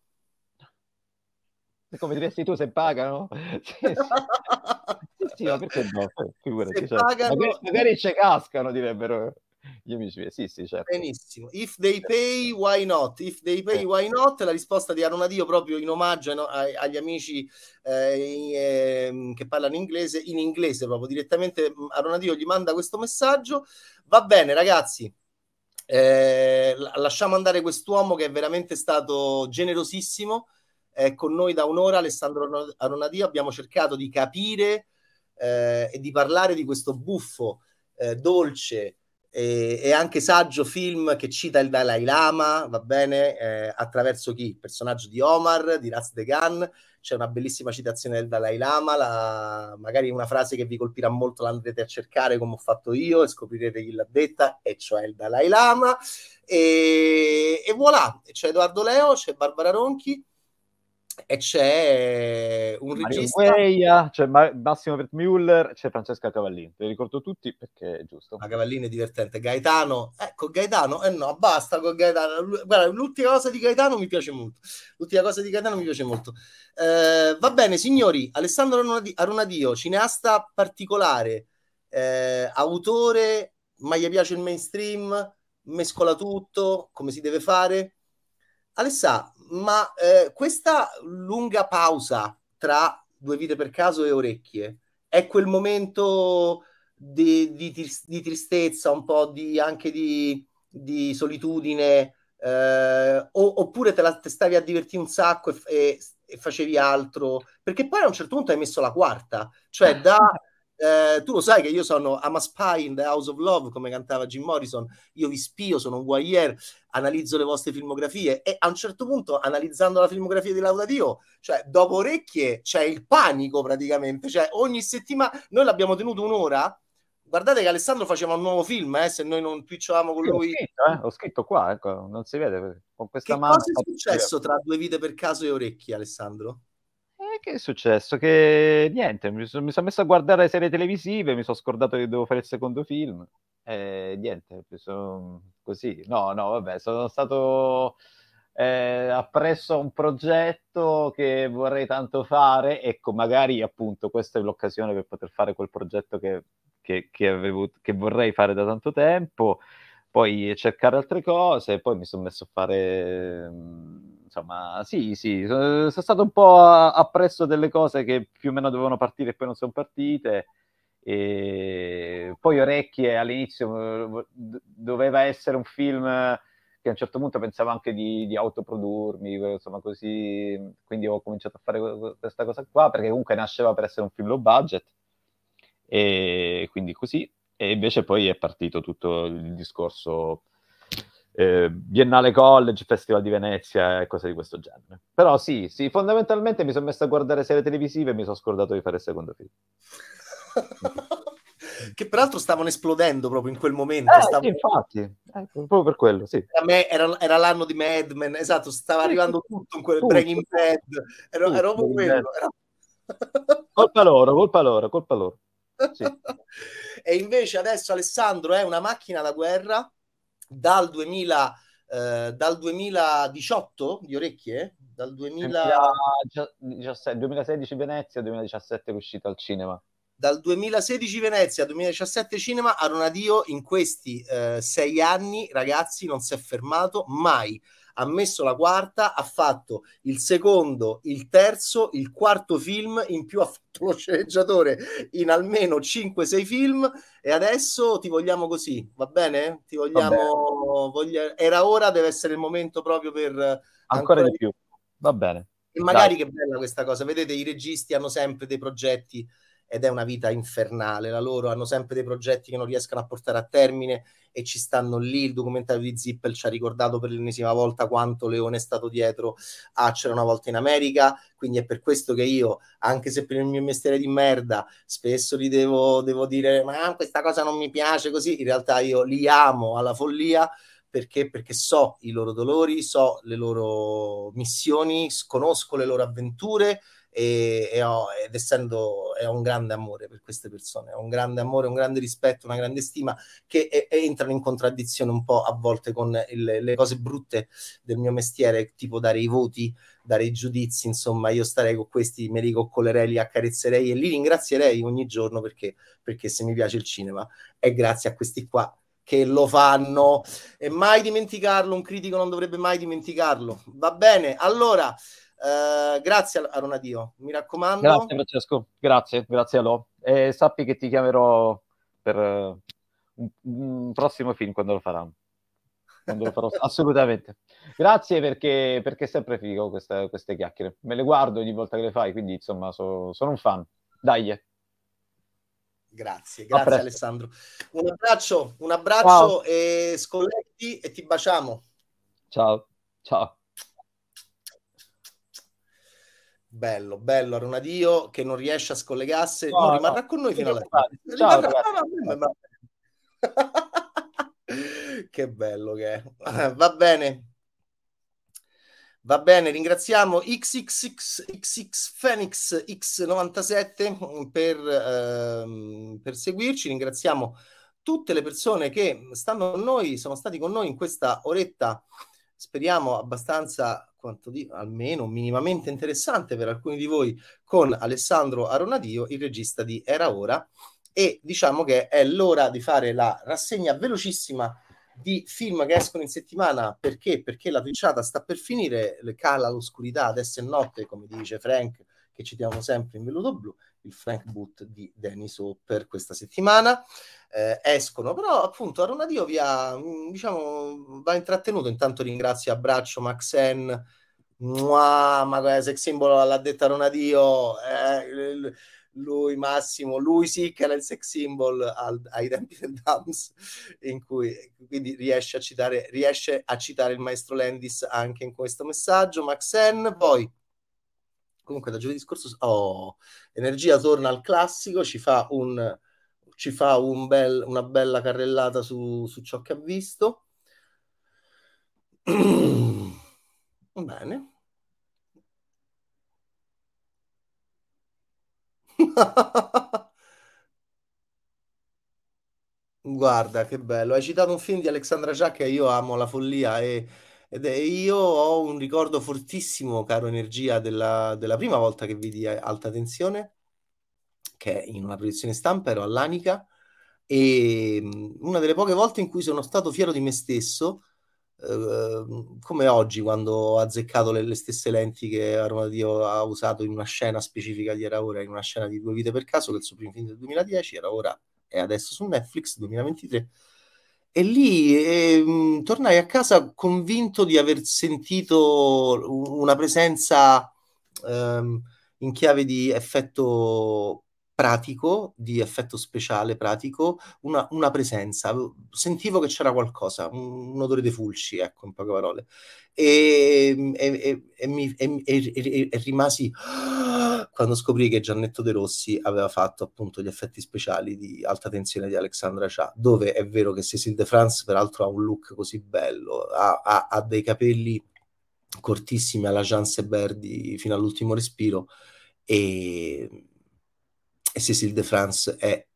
S2: come diresti tu se pagano sì, sì. sì ma perché no figurati cioè, pagano... magari, magari ci cascano direbbero gli amici sì sì certo.
S1: Benissimo. If they pay why not? If they pay why not? La risposta di Aronadio proprio in omaggio agli amici eh, eh, che parlano inglese in inglese proprio direttamente Aronadio gli manda questo messaggio. Va bene ragazzi. Eh, lasciamo andare quest'uomo che è veramente stato generosissimo è con noi da un'ora Alessandro Aronadio, abbiamo cercato di capire eh, e di parlare di questo buffo, eh, dolce e, e, anche saggio film che cita il Dalai Lama, va bene, eh, attraverso chi? Il personaggio di Omar, di Raz Degan, c'è una bellissima citazione del Dalai Lama, la, magari una frase che vi colpirà molto l'andrete a cercare come ho fatto io e scoprirete chi l'ha detta, e cioè il Dalai Lama. E, e voilà, c'è Edoardo Leo, c'è Barbara Ronchi, e c'è un Mario regista
S2: Gueia, c'è Massimo Vertmuller, c'è Francesca Cavallini, te li ricordo tutti perché è giusto.
S1: La Cavallini è divertente, Gaetano, ecco Gaetano, eh no, basta con Gaetano, guarda, l'ultima cosa di Gaetano mi piace molto, l'ultima cosa di Gaetano mi piace molto. Eh, va bene, signori, Alessandro Aronadio, cineasta particolare, eh, autore, ma gli piace il mainstream, mescola tutto, come si deve fare. Alessà, ma eh, questa lunga pausa tra due vite per caso e orecchie è quel momento di, di, di tristezza, un po' di, anche di, di solitudine, eh, oppure te, la, te stavi a divertire un sacco e, e, e, facevi altro? Perché poi a un certo punto hai messo la quarta, cioè da Eh, tu lo sai che io sono I'm a spy in the house of love, come cantava Jim Morrison. Io vi spio, sono un voyeur, analizzo le vostre filmografie e a un certo punto, analizzando la filmografia di Laudadio, cioè dopo orecchie c'è il panico praticamente. Cioè, ogni settimana noi l'abbiamo tenuto un'ora. Guardate che Alessandro faceva un nuovo film, eh, se noi non twitchavamo con lui.
S2: Ho scritto, eh, ho scritto qua, ecco, non si vede con questa
S1: che
S2: mano.
S1: Cosa è successo tra due vite per caso e orecchie, Alessandro?
S2: Che è successo? Che niente, mi sono, mi sono messo a guardare serie televisive, mi sono scordato che devo fare il secondo film. E niente, sono così. No, no, vabbè, sono stato eh, appresso a un progetto che vorrei tanto fare. Ecco, magari appunto questa è l'occasione per poter fare quel progetto che, che, che, avevo, che vorrei fare da tanto tempo. Poi cercare altre cose, poi mi sono messo a fare insomma, sì, sì, sono stato un po' appresso delle cose che più o meno dovevano partire e poi non sono partite. E poi Orecchie all'inizio doveva essere un film che a un certo punto pensavo anche di, di autoprodurmi, insomma così, quindi ho cominciato a fare questa cosa qua perché comunque nasceva per essere un film low budget e quindi così, e invece poi è partito tutto il discorso eh, Biennale College, Festival di Venezia e cose di questo genere. Però sì, sì, fondamentalmente mi sono messo a guardare serie televisive e mi sono scordato di fare il secondo film.
S1: che peraltro stavano esplodendo proprio in quel momento.
S2: Eh,
S1: stavano...
S2: sì, infatti, eh, proprio per quello, sì.
S1: A me era, era, l'anno di Mad Men, esatto, stava arrivando tutto in quel tutto, Breaking Bad, era, tutto, era proprio quello. Era...
S2: colpa loro, colpa loro, colpa loro. Sì.
S1: e invece adesso Alessandro è una macchina da guerra dal 2000 eh, dal 2018 di orecchie dal 2000...
S2: 2016 Venezia 2017 è uscito al cinema
S1: dal 2016 Venezia al 2017 cinema, Aronadio in questi eh, sei anni, ragazzi, non si è fermato mai. Ha messo la quarta, ha fatto il secondo, il terzo, il quarto film, in più ha fatto lo sceneggiatore in almeno 5-6 film e adesso ti vogliamo così, va bene? Ti vogliamo... Voglia... Era ora, deve essere il momento proprio per...
S2: Ancora, ancora di più. Va bene.
S1: E magari Dai. che bella questa cosa, vedete i registi hanno sempre dei progetti ed è una vita infernale. La loro hanno sempre dei progetti che non riescono a portare a termine e ci stanno lì. Il documentario di Zippel ci ha ricordato per l'ennesima volta quanto Leone è stato dietro a C'era una volta in America. Quindi è per questo che io, anche se per il mio mestiere di merda, spesso li devo, devo dire: Ma questa cosa non mi piace così. In realtà io li amo alla follia perché? Perché so i loro dolori, so le loro missioni, conosco le loro avventure e, e ho, ed essendo è un grande amore per queste persone, ho un grande amore, un grande rispetto, una grande stima che e, e entrano in contraddizione un po' a volte con il, le cose brutte del mio mestiere, tipo dare i voti, dare i giudizi, insomma io starei con questi, me li coccolerei, li accarezzerei e li ringrazierei ogni giorno perché, perché se mi piace il cinema è grazie a questi qua che lo fanno e mai dimenticarlo, un critico non dovrebbe mai dimenticarlo. Va bene, allora Uh, grazie a Ronadio, mi raccomando.
S2: Grazie Francesco, grazie, grazie a Lo. E sappi che ti chiamerò per uh, un, un, prossimo film quando lo faranno. Quando lo farò, assolutamente. Grazie perché, perché è sempre figo queste, queste, chiacchiere. Me le guardo ogni volta che le fai, quindi insomma so, sono un fan. Dai.
S1: Grazie, grazie Alessandro. Un abbraccio, un abbraccio ciao. e scolletti e ti baciamo.
S2: Ciao, ciao.
S1: Bello, bello, Aronadio che non riesce a scollegarsi, no, no, rimarrà con noi fino alla fine. Ciao, rimarrà... che bello che è. Va bene. Va bene, ringraziamo XXX, XX Phoenix X97 per, ehm, per seguirci, ringraziamo tutte le persone che stanno con noi, sono stati con noi in questa oretta, speriamo abbastanza quanto di, almeno minimamente interessante per alcuni di voi, con Alessandro Aronadio, il regista di Era Ora. E diciamo che è l'ora di fare la rassegna velocissima di film che escono in settimana perché? Perché la twitchata sta per finire, cala l'oscurità, adesso è notte, come dice Frank, che citiamo sempre in velluto blu, il Frank Boot di Dennis O per questa settimana. Eh, escono, però appunto Aronadio via, mm, diciamo, va intrattenuto. Intanto ringrazio, abbraccio Maxen, Mua, ma sex symbol l'ha detta Ronadio, eh, lui Massimo, lui sì che era il sex symbol al, ai tempi del Dams, in cui quindi riesce a citare, riesce a citare il maestro Landis anche in questo messaggio. Maxen, poi comunque da giovedì scorso, oh, Energia torna al classico, ci fa, un, ci fa un bel, una bella carrellata su, su ciò che ha visto. Bene. Guarda che bello, hai citato un film di Alexandra Jacques e io amo la follia e, ed è, io ho un ricordo fortissimo, caro Energia, della, della prima volta che vidi Alta Tensione, che in una proiezione stampa ero all'Anica e una delle poche volte in cui sono stato fiero di me stesso Ehm, come oggi quando ho azzeccato le, le stesse lenti che Armadio ha usato in una scena specifica di Era Ora, in una scena di Due vite per caso, che è il suo primo film del 2010, Era Ora è adesso su Netflix 2023. E lì eh, tornai a casa convinto di aver sentito una presenza ehm, in chiave di effetto pratico, di effetto speciale pratico, una, una presenza. Sentivo che c'era qualcosa, un, un, odore di fulci, ecco, in poche parole. E, e, e, mi, e, rimasi quando scoprì che Giannetto De Rossi aveva fatto appunto gli effetti speciali di alta tensione di Alexandra Cha, dove è vero che Cecil de France peraltro ha un look così bello, ha, ha, ha dei capelli cortissimi alla Jean Seberdi fino all'ultimo respiro e e Cécile de France è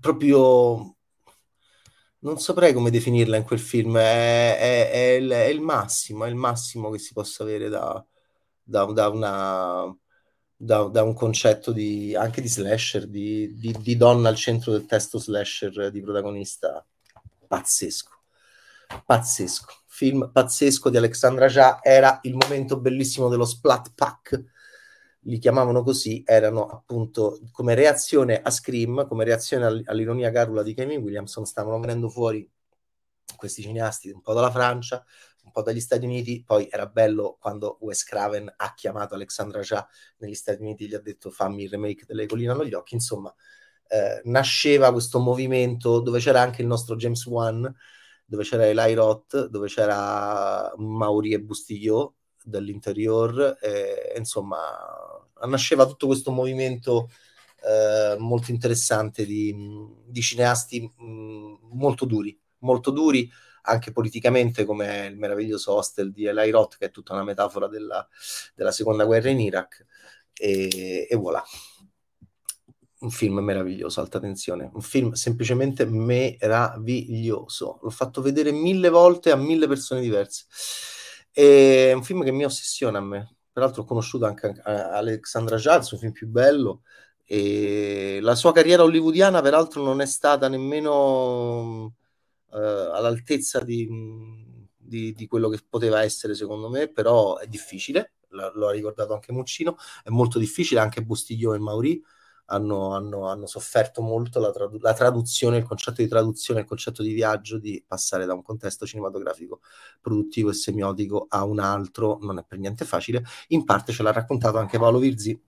S1: proprio non saprei come definirla in quel film, è, è, è, il, è il, massimo, è il massimo che si possa avere da, da, da, una, da, un concetto di, anche di slasher, di, di, di donna al centro del testo slasher di protagonista pazzesco. Pazzesco. Film pazzesco di Alexandra Jha era il momento bellissimo dello splat pack li chiamavano così, erano appunto come reazione a Scream, come reazione all'ironia carula di Kevin Williamson, stavano venendo fuori questi cineasti un po' dalla Francia, un po' dagli Stati Uniti, poi era bello quando Wes Craven ha chiamato Alexandra Jha negli Stati Uniti gli ha detto fammi il remake delle colline agli occhi, insomma eh, nasceva questo movimento dove c'era anche il nostro James Wan, dove c'era Eli Roth, dove c'era Mauri e Bustigliò dall'interior, e, insomma nasceva tutto questo movimento eh, molto interessante di, di cineasti mh, molto duri, molto duri anche politicamente come il meraviglioso Hostel di Eli Roth che è tutta una metafora della, della seconda guerra in Iraq e, e voilà un film meraviglioso, alta tensione, un film semplicemente meraviglioso. L'ho fatto vedere mille volte a mille persone diverse. È un film che mi ossessiona a me. Peraltro ho conosciuto anche Alexandra Jha, il suo film più bello, e la sua carriera hollywoodiana peraltro non è stata nemmeno uh, all'altezza di, di, di, quello che poteva essere secondo me, però è difficile, L- lo ha ricordato anche Muccino, è molto difficile, anche Bustiglio e Mauri hanno, hanno, hanno sofferto molto la, tradu- la, traduzione, il concetto di traduzione, il concetto di viaggio, di passare da un contesto cinematografico produttivo e semiotico a un altro, non è per niente facile. In parte ce l'ha raccontato anche Paolo Virzi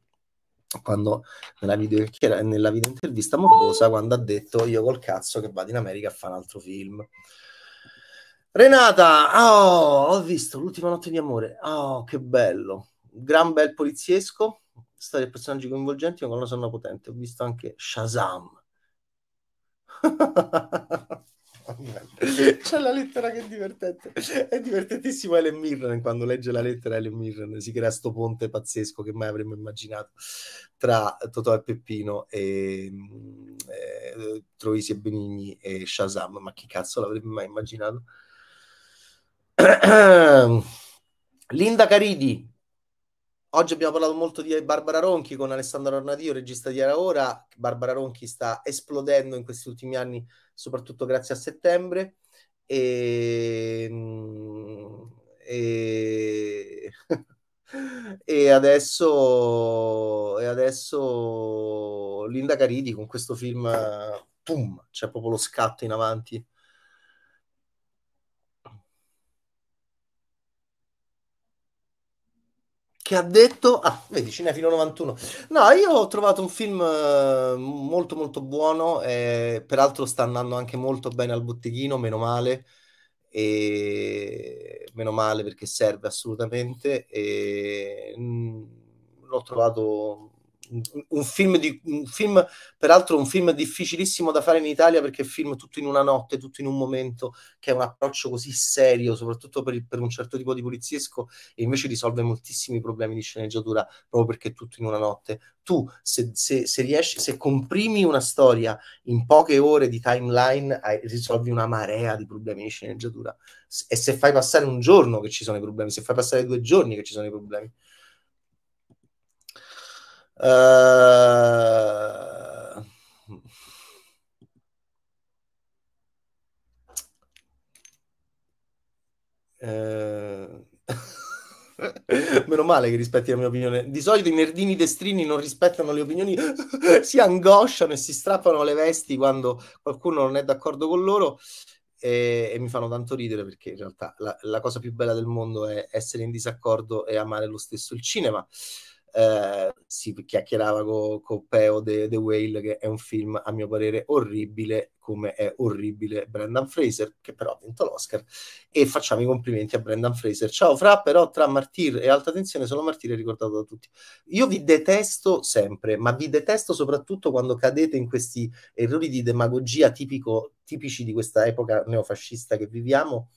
S1: quando nella video, nella video intervista morbosa quando ha detto io col cazzo che vado in America a fare un altro film Renata oh, ho visto l'ultima notte di amore. Oh che bello. Gran bel poliziesco storie e personaggi coinvolgenti, una colonna potente. Ho visto anche Shazam. C'è la lettera che è divertente. È divertentissimo Ellen Mirren quando legge la lettera Ellen Mirren si crea sto ponte pazzesco che mai avremmo immaginato tra Totò e Peppino e eh, Troisi e Benigni e Shazam. Ma chi cazzo l'avrebbe mai immaginato? Linda Caridi Oggi abbiamo parlato molto di Barbara Ronchi con Alessandro Arnadio, regista di Era Ora. Barbara Ronchi sta esplodendo in questi ultimi anni, soprattutto grazie a settembre. E, e, e, adesso, e adesso Linda Caridi con questo film, pum, c'è proprio lo scatto in avanti che ha detto, ah, vedi, Cinefilo 91. No, io ho trovato un film eh, molto molto buono, eh, peraltro sta andando anche molto bene al botteghino, meno male, e meno male perché serve assolutamente, e mm, l'ho trovato un film, di, un film, peraltro un film difficilissimo da fare in Italia perché è film tutto in una notte, tutto in un momento, che è un approccio così serio, soprattutto per, il, per un certo tipo di poliziesco, e invece risolve moltissimi problemi di sceneggiatura proprio perché è tutto in una notte. Tu, se, se, se riesci, se comprimi una storia in poche ore di timeline, hai, risolvi una marea di problemi di sceneggiatura. E se fai passare un giorno che ci sono i problemi, se fai passare due giorni che ci sono i problemi. Uh... Uh... Meno male che rispetti la mia opinione. Di solito i nerdini destrini non rispettano le opinioni, si angosciano e si strappano le vesti quando qualcuno non è d'accordo con loro e, e mi fanno tanto ridere perché in realtà la, la, cosa più bella del mondo è essere in disaccordo e amare lo stesso il cinema eh, si chiacchierava con co Peo The, The Whale che è un film a mio parere orribile come è orribile Brendan Fraser che però ha vinto l'Oscar e facciamo i complimenti a Brendan Fraser. Ciao Fra però tra Martir e Alta Tensione solo Martir è ricordato da tutti. Io vi detesto sempre ma vi detesto soprattutto quando cadete in questi errori di demagogia tipico, tipici di questa epoca neofascista che viviamo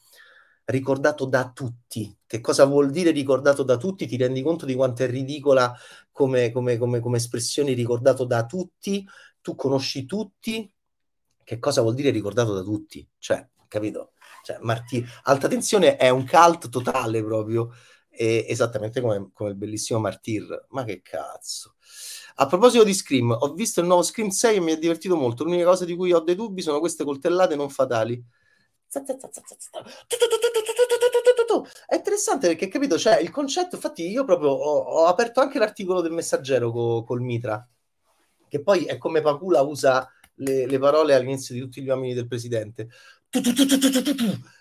S1: ricordato da tutti. Che cosa vuol dire ricordato da tutti? Ti rendi conto di quanto è ridicola come, come, come, come espressione ricordato da tutti? Tu conosci tutti? Che cosa vuol dire ricordato da tutti? Cioè, capito? Cioè, Marti... Alta tensione è un cult totale proprio. E, esattamente come, come il bellissimo Martyr. Ma che cazzo. A proposito di Scream, ho visto il nuovo Scream 6 e mi ha divertito molto. L'unica cosa di cui ho dei dubbi sono queste coltellate non fatali. È interessante perché, capito, cioè il concetto, infatti io proprio ho, ho aperto anche l'articolo del messaggero co, col Mitra, che poi è come Pacula usa le, le parole all'inizio di tutti gli uomini del presidente.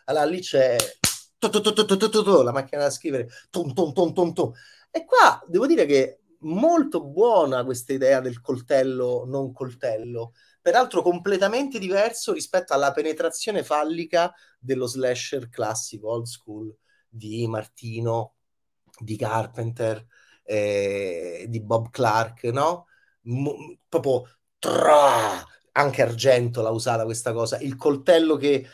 S1: Allora lì c'è la macchina da scrivere, e qua devo dire che molto buona questa idea del coltello non coltello, peraltro completamente diverso rispetto alla penetrazione fallica dello slasher classico, old school, di Martino, di Carpenter, eh, di Bob Clark, no? M- proprio tra, anche Argento l'ha usata questa cosa, il coltello che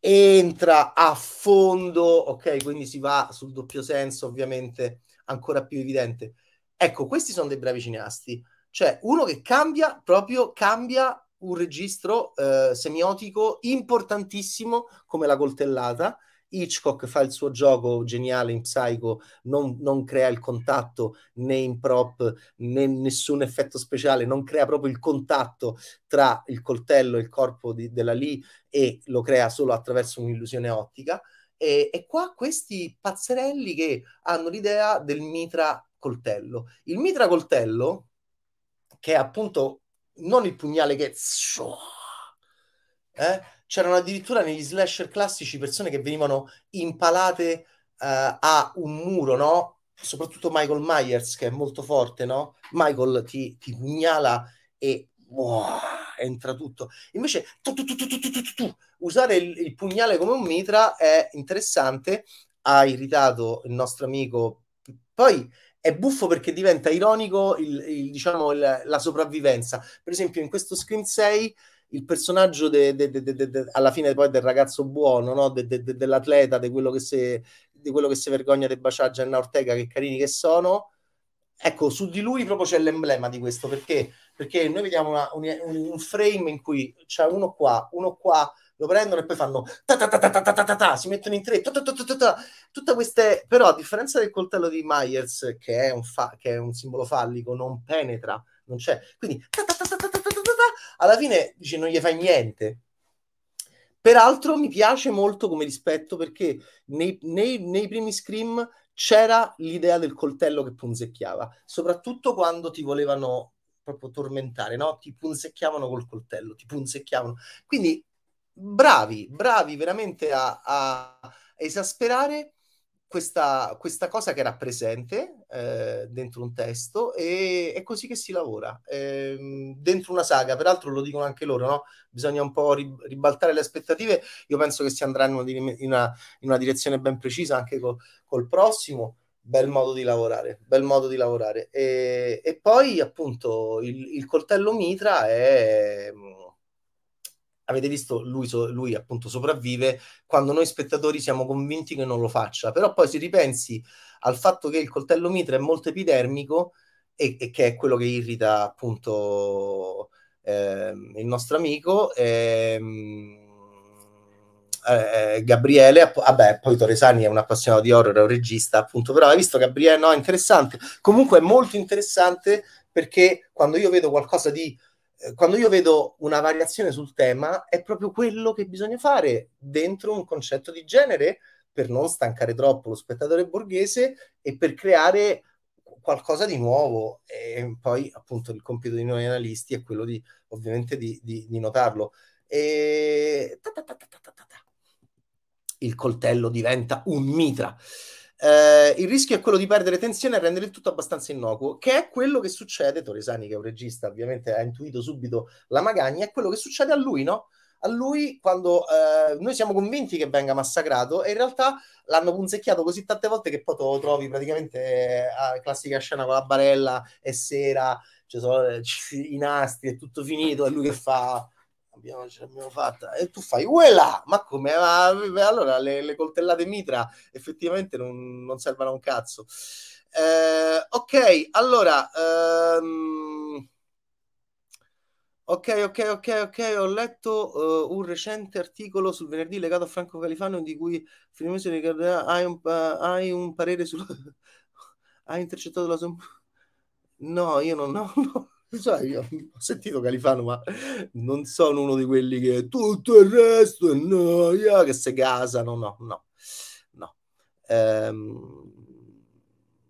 S1: entra a fondo, ok, quindi si va sul doppio senso, ovviamente ancora più evidente. Ecco, questi sono dei bravi cineasti, cioè uno che cambia proprio cambia un registro eh, semiotico importantissimo come la coltellata. Hitchcock fa il suo gioco geniale in Psycho, non, non crea il contatto né in prop né nessun effetto speciale, non crea proprio il contatto tra il coltello e il corpo di, della Lee e lo crea solo attraverso un'illusione ottica. E, e qua questi pazzerelli che hanno l'idea del mitra coltello. Il mitra coltello, che è appunto non il pugnale che... Eh? C'erano addirittura negli slasher classici persone che venivano impalate uh, a un muro, no? Soprattutto Michael Myers, che è molto forte, no? Michael ti, ti pugnala e wow, entra tutto. Invece, tu, tu, tu, usare il, il pugnale come un mitra è interessante. Ha irritato il nostro amico. Poi è buffo perché diventa ironico il, il, diciamo, il, la sopravvivenza. Per esempio, in questo Scream 6 il personaggio de, de, de, alla fine poi del ragazzo buono, no? dell'atleta, di quello quello che si vergogna di baciare Gianna Ortega, che carini che sono. Ecco, su di lui proprio c'è l'emblema di questo, perché? Perché noi vediamo una, un, un, frame in cui c'è uno qua, uno qua, lo prendono e poi fanno ta ta ta ta ta ta ta si mettono in tre, ta ta ta ta ta tutte queste, però a differenza del coltello di Myers, che è un, fa, che è un simbolo fallico, non penetra, non c'è, quindi ta ta ta ta ta ta ta ta, alla fine dice non gli fai niente. Peraltro mi piace molto come rispetto perché nei, nei, nei primi Scream c'era l'idea del coltello che punzecchiava, soprattutto quando ti volevano proprio tormentare, no? Ti punzecchiavano col coltello, ti punzecchiavano. Quindi bravi, bravi veramente a, a esasperare questa, questa, cosa che era presente eh, dentro un testo e è così che si lavora eh, dentro una saga. Peraltro lo dicono anche loro, no? bisogna un po' ribaltare le aspettative. Io penso che si andranno in una, in una direzione ben precisa anche col, col prossimo. Bel modo di lavorare, bel modo di lavorare. E, e poi appunto il, il coltello mitra è avete visto, lui, lui, appunto sopravvive quando noi spettatori siamo convinti che non lo faccia, però poi si ripensi al fatto che il coltello mitra è molto epidermico e, e che è quello che irrita appunto eh, il nostro amico. Ehm, eh, Gabriele, vabbè, poi Torresani è un appassionato di horror, è un regista, appunto, però hai visto Gabriele? No, interessante. Comunque è molto interessante perché quando io vedo qualcosa di eh, quando io vedo una variazione sul tema, è proprio quello che bisogna fare dentro un concetto di genere per non stancare troppo lo spettatore borghese e per creare qualcosa di nuovo. E poi, appunto, il compito di noi analisti è quello di, ovviamente, di, di, di notarlo. E... Il coltello diventa un mitra. Eh, il rischio è quello di perdere tensione e rendere il tutto abbastanza innocuo, che è quello che succede. Toresani, che è un regista, ovviamente ha intuito subito la magagna, è quello che succede a lui, no? A lui quando eh, noi siamo convinti che venga massacrato e in realtà l'hanno punzecchiato così tante volte che poi te lo trovi praticamente eh, a classica scena con la barella e sera, ci sono eh, i nastri, è tutto finito e lui che fa abbiamo, ce l'abbiamo fatta. E tu fai, uela! Ma come? Allora le, le, coltellate mitra effettivamente non, non servono a un cazzo. Eh, ok, allora... Ehm... Ok, ok, ok, ok. Ho letto uh, un recente articolo sul venerdì legato a Franco Califano di cui finalmente ricorderà. Hai un, uh, hai un parere sul. hai intercettato la sua. No, io non ho. No. Sai, io ho sentito Califano, ma non sono uno di quelli che tutto il resto è noia, che si casano. No, no, no. Ehm,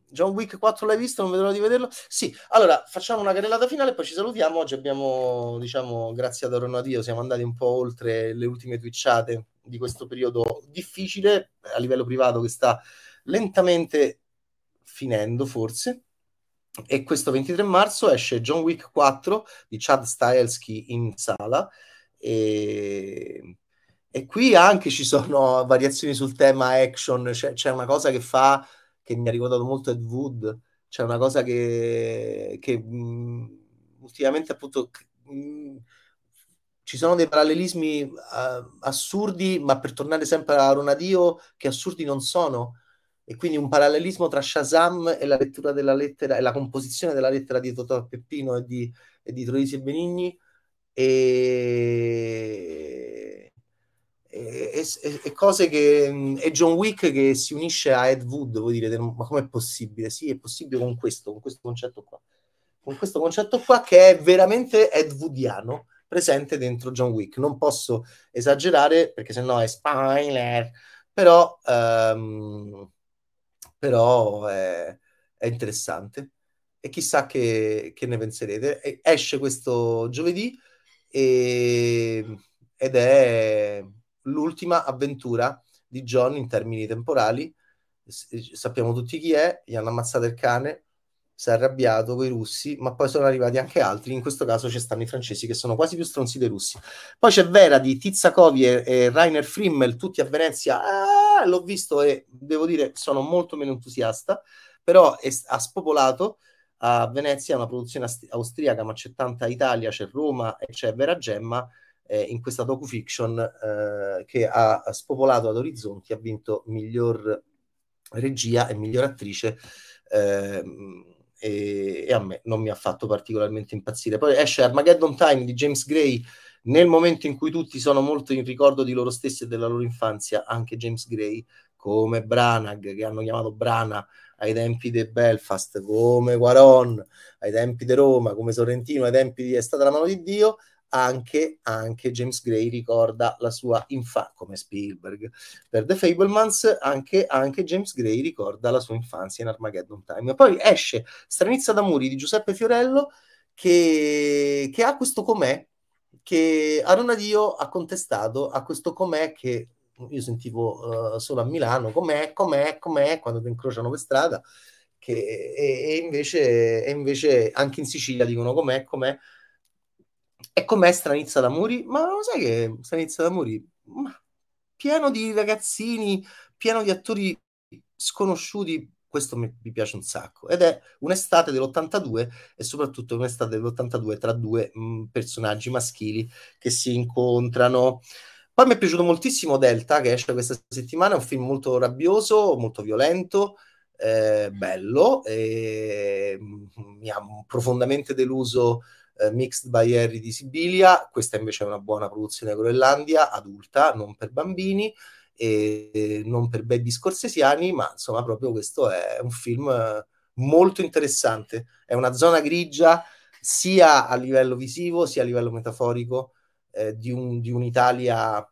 S1: John Wick 4 l'hai visto? Non vedo l'ora di vederlo. Sì, allora facciamo una carrellata finale e poi ci salutiamo. Oggi abbiamo, diciamo, grazie ad Orono a Dio, siamo andati un po' oltre le ultime twitchate di questo periodo difficile a livello privato che sta lentamente finendo, forse. E questo 23 marzo esce John Wick 4 di Chad Stahelski in sala. E e qui anche ci sono variazioni sul tema action, c'è, c'è, una cosa che fa che mi ha ricordato molto Ed Wood, c'è una cosa che, che mh, mm, ultimamente appunto mh, mm, ci sono dei parallelismi uh, assurdi, ma per tornare sempre a Ronadio, che assurdi non sono. E quindi un parallelismo tra Shazam e la lettura della lettera e la composizione della lettera di Totò Peppino e di, e di Troisi e Benigni. E e, e, cose che è John Wick che si unisce a Ed Wood voi direte ma com'è possibile? sì è possibile con questo, con questo concetto qua con questo concetto qua che è veramente Ed Woodiano presente dentro John Wick non posso esagerare perché sennò è spoiler però, um, però è, è, interessante e chissà che, che ne penserete e esce questo giovedì e, ed è l'ultima avventura di John in termini temporali. sappiamo tutti chi è, gli hanno ammazzato il cane, si è arrabbiato con i russi, ma poi sono arrivati anche altri, in questo caso ci stanno i francesi che sono quasi più stronzi dei russi. Poi c'è Vera di Tizzakovi e, e Rainer Frimmel, tutti a Venezia, ah, l'ho visto e devo dire sono molto meno entusiasta, però è, ha spopolato a Venezia, una produzione austriaca, ma c'è tanta Italia, c'è Roma e c'è Vera Gemma, eh, in questa docu-fiction eh, che ha spopolato ad Orizzonti, ha vinto miglior regia e miglior attrice eh, e, e, a me non mi ha fatto particolarmente impazzire. Poi esce Armageddon Time di James Gray nel momento in cui tutti sono molto in ricordo di loro stessi e della loro infanzia, anche James Gray come Branagh, che hanno chiamato Brana ai tempi di Belfast, come Quaron ai tempi di Roma, come Sorrentino ai tempi di È stata la mano di Dio, anche, anche James Gray ricorda la sua infanzia, come Spielberg. Per The Fablemans anche, anche, James Gray ricorda la sua infanzia in Armageddon Time. Poi esce Stranizza d'Amuri di Giuseppe Fiorello che, che ha questo com'è, che Arona Dio ha contestato, a questo com'è che io sentivo uh, solo a Milano, com'è, com'è, com'è, quando ti incrociano per strada, che, e, e, invece, e invece anche in Sicilia dicono com'è, com'è, e com'è Stranizza d'Amuri? Ma lo sai che Stranizza d'Amuri? Ma, pieno di ragazzini, pieno di attori sconosciuti, questo mi, mi, piace un sacco. Ed è un'estate dell'82 e soprattutto un'estate dell'82 tra due mh, mm, personaggi maschili che si incontrano. Poi mi è piaciuto moltissimo Delta, che esce questa settimana, è un film molto rabbioso, molto violento, eh, bello, e, mm, mi ha profondamente deluso eh, Mixed by Harry di Sibilia, questa invece è una buona produzione groenlandia, adulta, non per bambini e non per baby scorsesiani, ma insomma proprio questo è un film molto interessante, è una zona grigia sia a livello visivo sia a livello metaforico eh, di, un, di un'Italia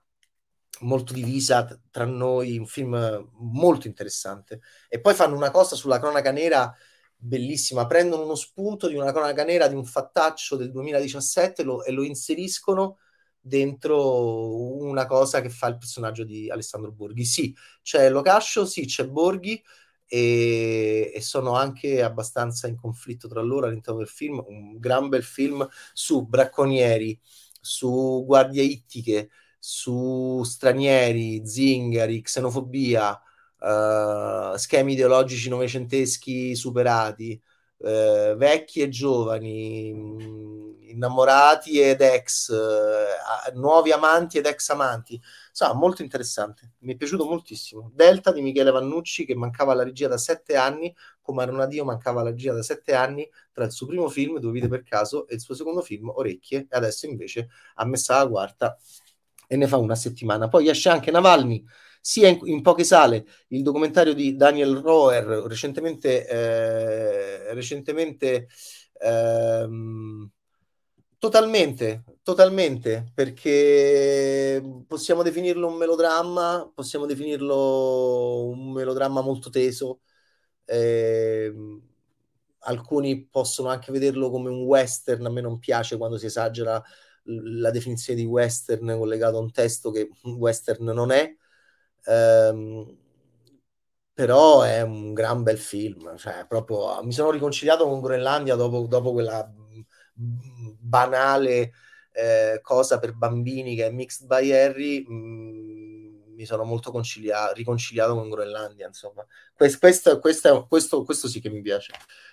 S1: molto divisa tra noi, un film molto interessante. E poi fanno una cosa sulla cronaca nera bellissima. Prendono uno spunto di una cronaca nera di un fattaccio del 2017 lo, e lo inseriscono dentro una cosa che fa il personaggio di Alessandro Borghi. Sì, c'è Locascio, sì, c'è Borghi e, e, sono anche abbastanza in conflitto tra loro all'interno del film. Un gran bel film su bracconieri, su guardie ittiche, su stranieri, zingari, xenofobia, uh, schemi ideologici novecenteschi superati, eh, vecchi e giovani, mh, innamorati ed ex, eh, nuovi amanti ed ex amanti. Insomma, molto interessante. Mi è piaciuto moltissimo. Delta di Michele Vannucci, che mancava la regia da sette anni, come Aronadio mancava la regia da sette anni tra il suo primo film, Due vite per caso, e il suo secondo film, Orecchie, e adesso invece ha messa la quarta e ne fa una settimana. Poi esce anche Navalny, sia in, in, poche sale il documentario di Daniel Roer, recentemente, eh, recentemente ehm, totalmente, totalmente, perché possiamo definirlo un melodramma, possiamo definirlo un melodramma molto teso. Eh, alcuni possono anche vederlo come un western, a me non piace quando si esagera la definizione di western collegato a un testo che western non è, ehm, però è un gran bel film, cioè proprio mi sono riconciliato con Groenlandia dopo, dopo quella banale eh, cosa per bambini che è Mixed by Harry, mh, mi sono molto concilia- riconciliato con Groenlandia, insomma. Questo, questo, questo, questo, questo sì che mi piace,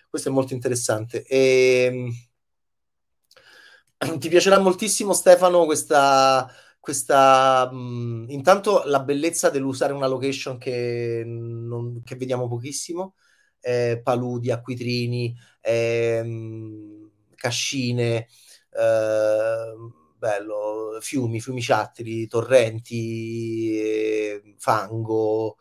S1: questo è molto interessante. E, ehm, ti piacerà moltissimo Stefano questa questa mh, intanto la bellezza dell'usare una location che, non, che vediamo pochissimo eh, paludi, acquitrini eh, cascine eh, bello, fiumi, fiumiciattili, torrenti eh, fango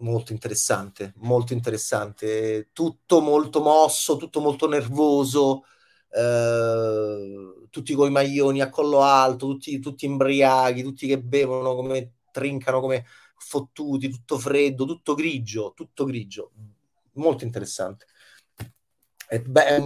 S1: molto interessante molto interessante. Tutto molto mosso tutto molto nervoso eh, tutti con i maglioni a collo alto, tutti, tutti imbriachi, tutti che bevono come trincano come fottuti, tutto freddo, tutto grigio, tutto grigio. Molto interessante. È, beh,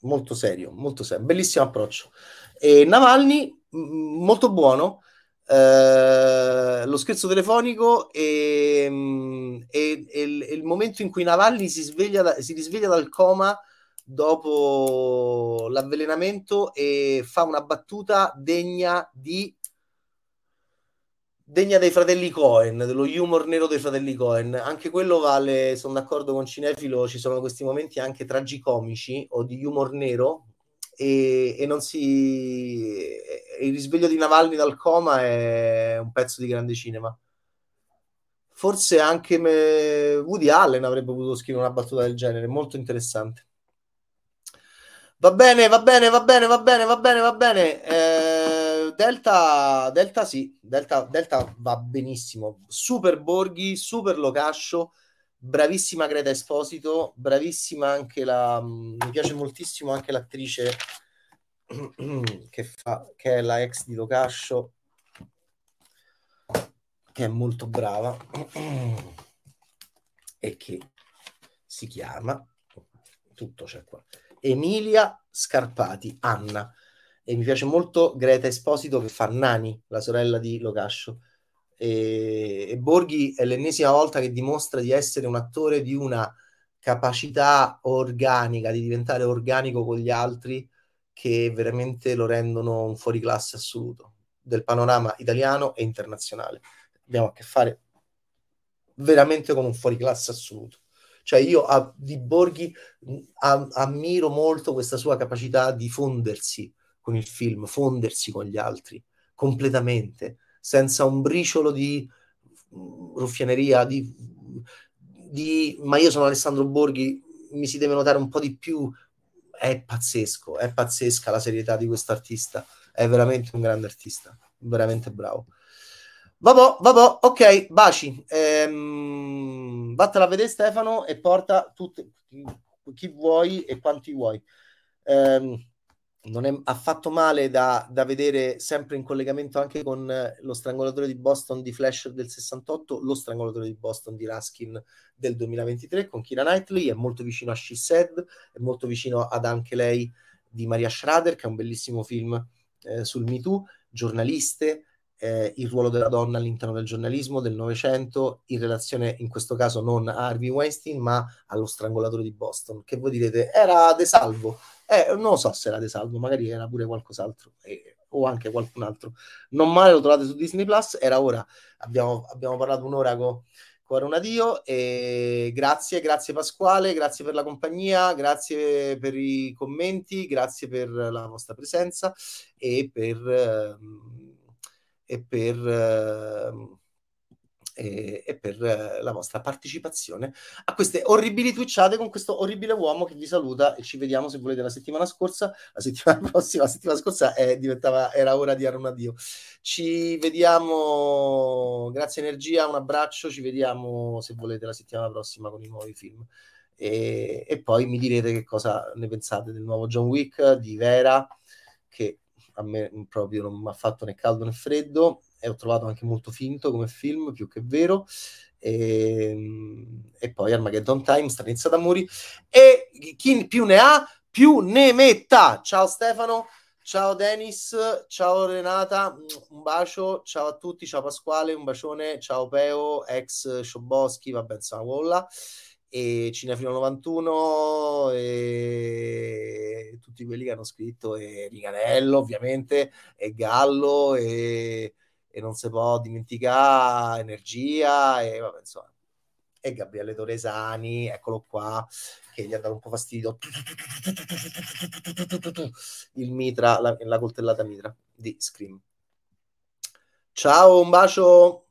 S1: molto serio, molto serio, bellissimo approccio. E Navalny, molto buono. Eh, lo scherzo telefonico e, e, e, il, momento in cui Navalny si, sveglia si risveglia dal coma dopo l'avvelenamento e fa una battuta degna di degna dei fratelli Cohen, dello humor nero dei fratelli Cohen. Anche quello vale, sono d'accordo con Cinefilo, ci sono questi momenti anche tragicomici o di humor nero e, e non si... E il risveglio di Navalny dal coma è un pezzo di grande cinema. Forse anche me... Woody Allen avrebbe potuto scrivere una battuta del genere, molto interessante. Va bene, va bene, va bene, va bene, va bene, va bene. Eh, Delta, Delta sì, Delta, Delta va benissimo. Super Borghi, super Locascio, bravissima Greta Esposito, bravissima anche la... Mi piace moltissimo anche l'attrice che, fa, che è la ex di Locascio, che è molto brava e che si chiama... Tutto c'è qua Emilia Scarpati, Anna. E mi piace molto Greta Esposito che fa Nani, la sorella di Locascio. E, e Borghi è l'ennesima volta che dimostra di essere un attore di una capacità organica, di diventare organico con gli altri, che veramente lo rendono un fuoriclasse assoluto del panorama italiano e internazionale. Abbiamo a che fare veramente con un fuoriclasse assoluto. Cioè io a, di Borghi a, ammiro molto questa sua capacità di fondersi con il film, fondersi con gli altri completamente, senza un briciolo di ruffianeria, di, di ma io sono Alessandro Borghi, mi si deve notare un po' di più. È pazzesco, è pazzesca la serietà di questo artista, è veramente un grande artista, veramente bravo. Vabbè, vabbè, ok, baci. Ehm, vattela a vedere Stefano e porta tutti, chi vuoi e quanti vuoi. Ehm, non è affatto male da, da, vedere sempre in collegamento anche con lo strangolatore di Boston di Flash del 68, lo strangolatore di Boston di Raskin del 2023 con Kira Knightley, è molto vicino a She Said, è molto vicino ad anche lei di Maria Schrader, che è un bellissimo film eh, sul Me Too, giornaliste, eh, il ruolo della donna all'interno del giornalismo del Novecento in relazione in questo caso non a Harvey Weinstein ma allo strangolatore di Boston. Che voi direte era De Salvo? Eh, non so se era De Salvo magari era pure qualcos'altro eh, o anche qualcun altro. Non male lo trovate su Disney Plus era ora. Abbiamo, abbiamo parlato un'ora con un addio e grazie, grazie Pasquale, grazie per la compagnia, grazie per i commenti, grazie per la vostra presenza e per, ehm, e per ehm, e, e per eh, la vostra partecipazione a queste orribili twitchate con questo orribile uomo che vi saluta e ci vediamo se volete la settimana scorsa. La settimana prossima la settimana scorsa è, diventava, era ora di dare un addio. Ci vediamo grazie energia un abbraccio ci vediamo se volete la settimana prossima con i nuovi film. E, e poi mi direte che cosa ne pensate del nuovo John Wick di Vera che a me proprio non mi ha fatto né caldo né freddo e ho trovato anche molto finto come film, più che vero. E, ehm, e poi Armageddon Time sta iniziando a morire. E chi più ne ha, più ne metta. Ciao Stefano, ciao Denis, ciao Renata, un bacio, ciao a tutti, ciao Pasquale, un bacione, ciao Peo, ex Scioboschi, vabbè insomma, voilà e Cinefilo 91 e tutti quelli che hanno scritto e Riganello ovviamente e Gallo e e non si può dimenticare energia e vabbè, insomma. E Gabriele Toresani, eccolo qua, che gli ha dato un po' fastidio. Il mitra, la, la coltellata mitra di Scream. Ciao, un bacio.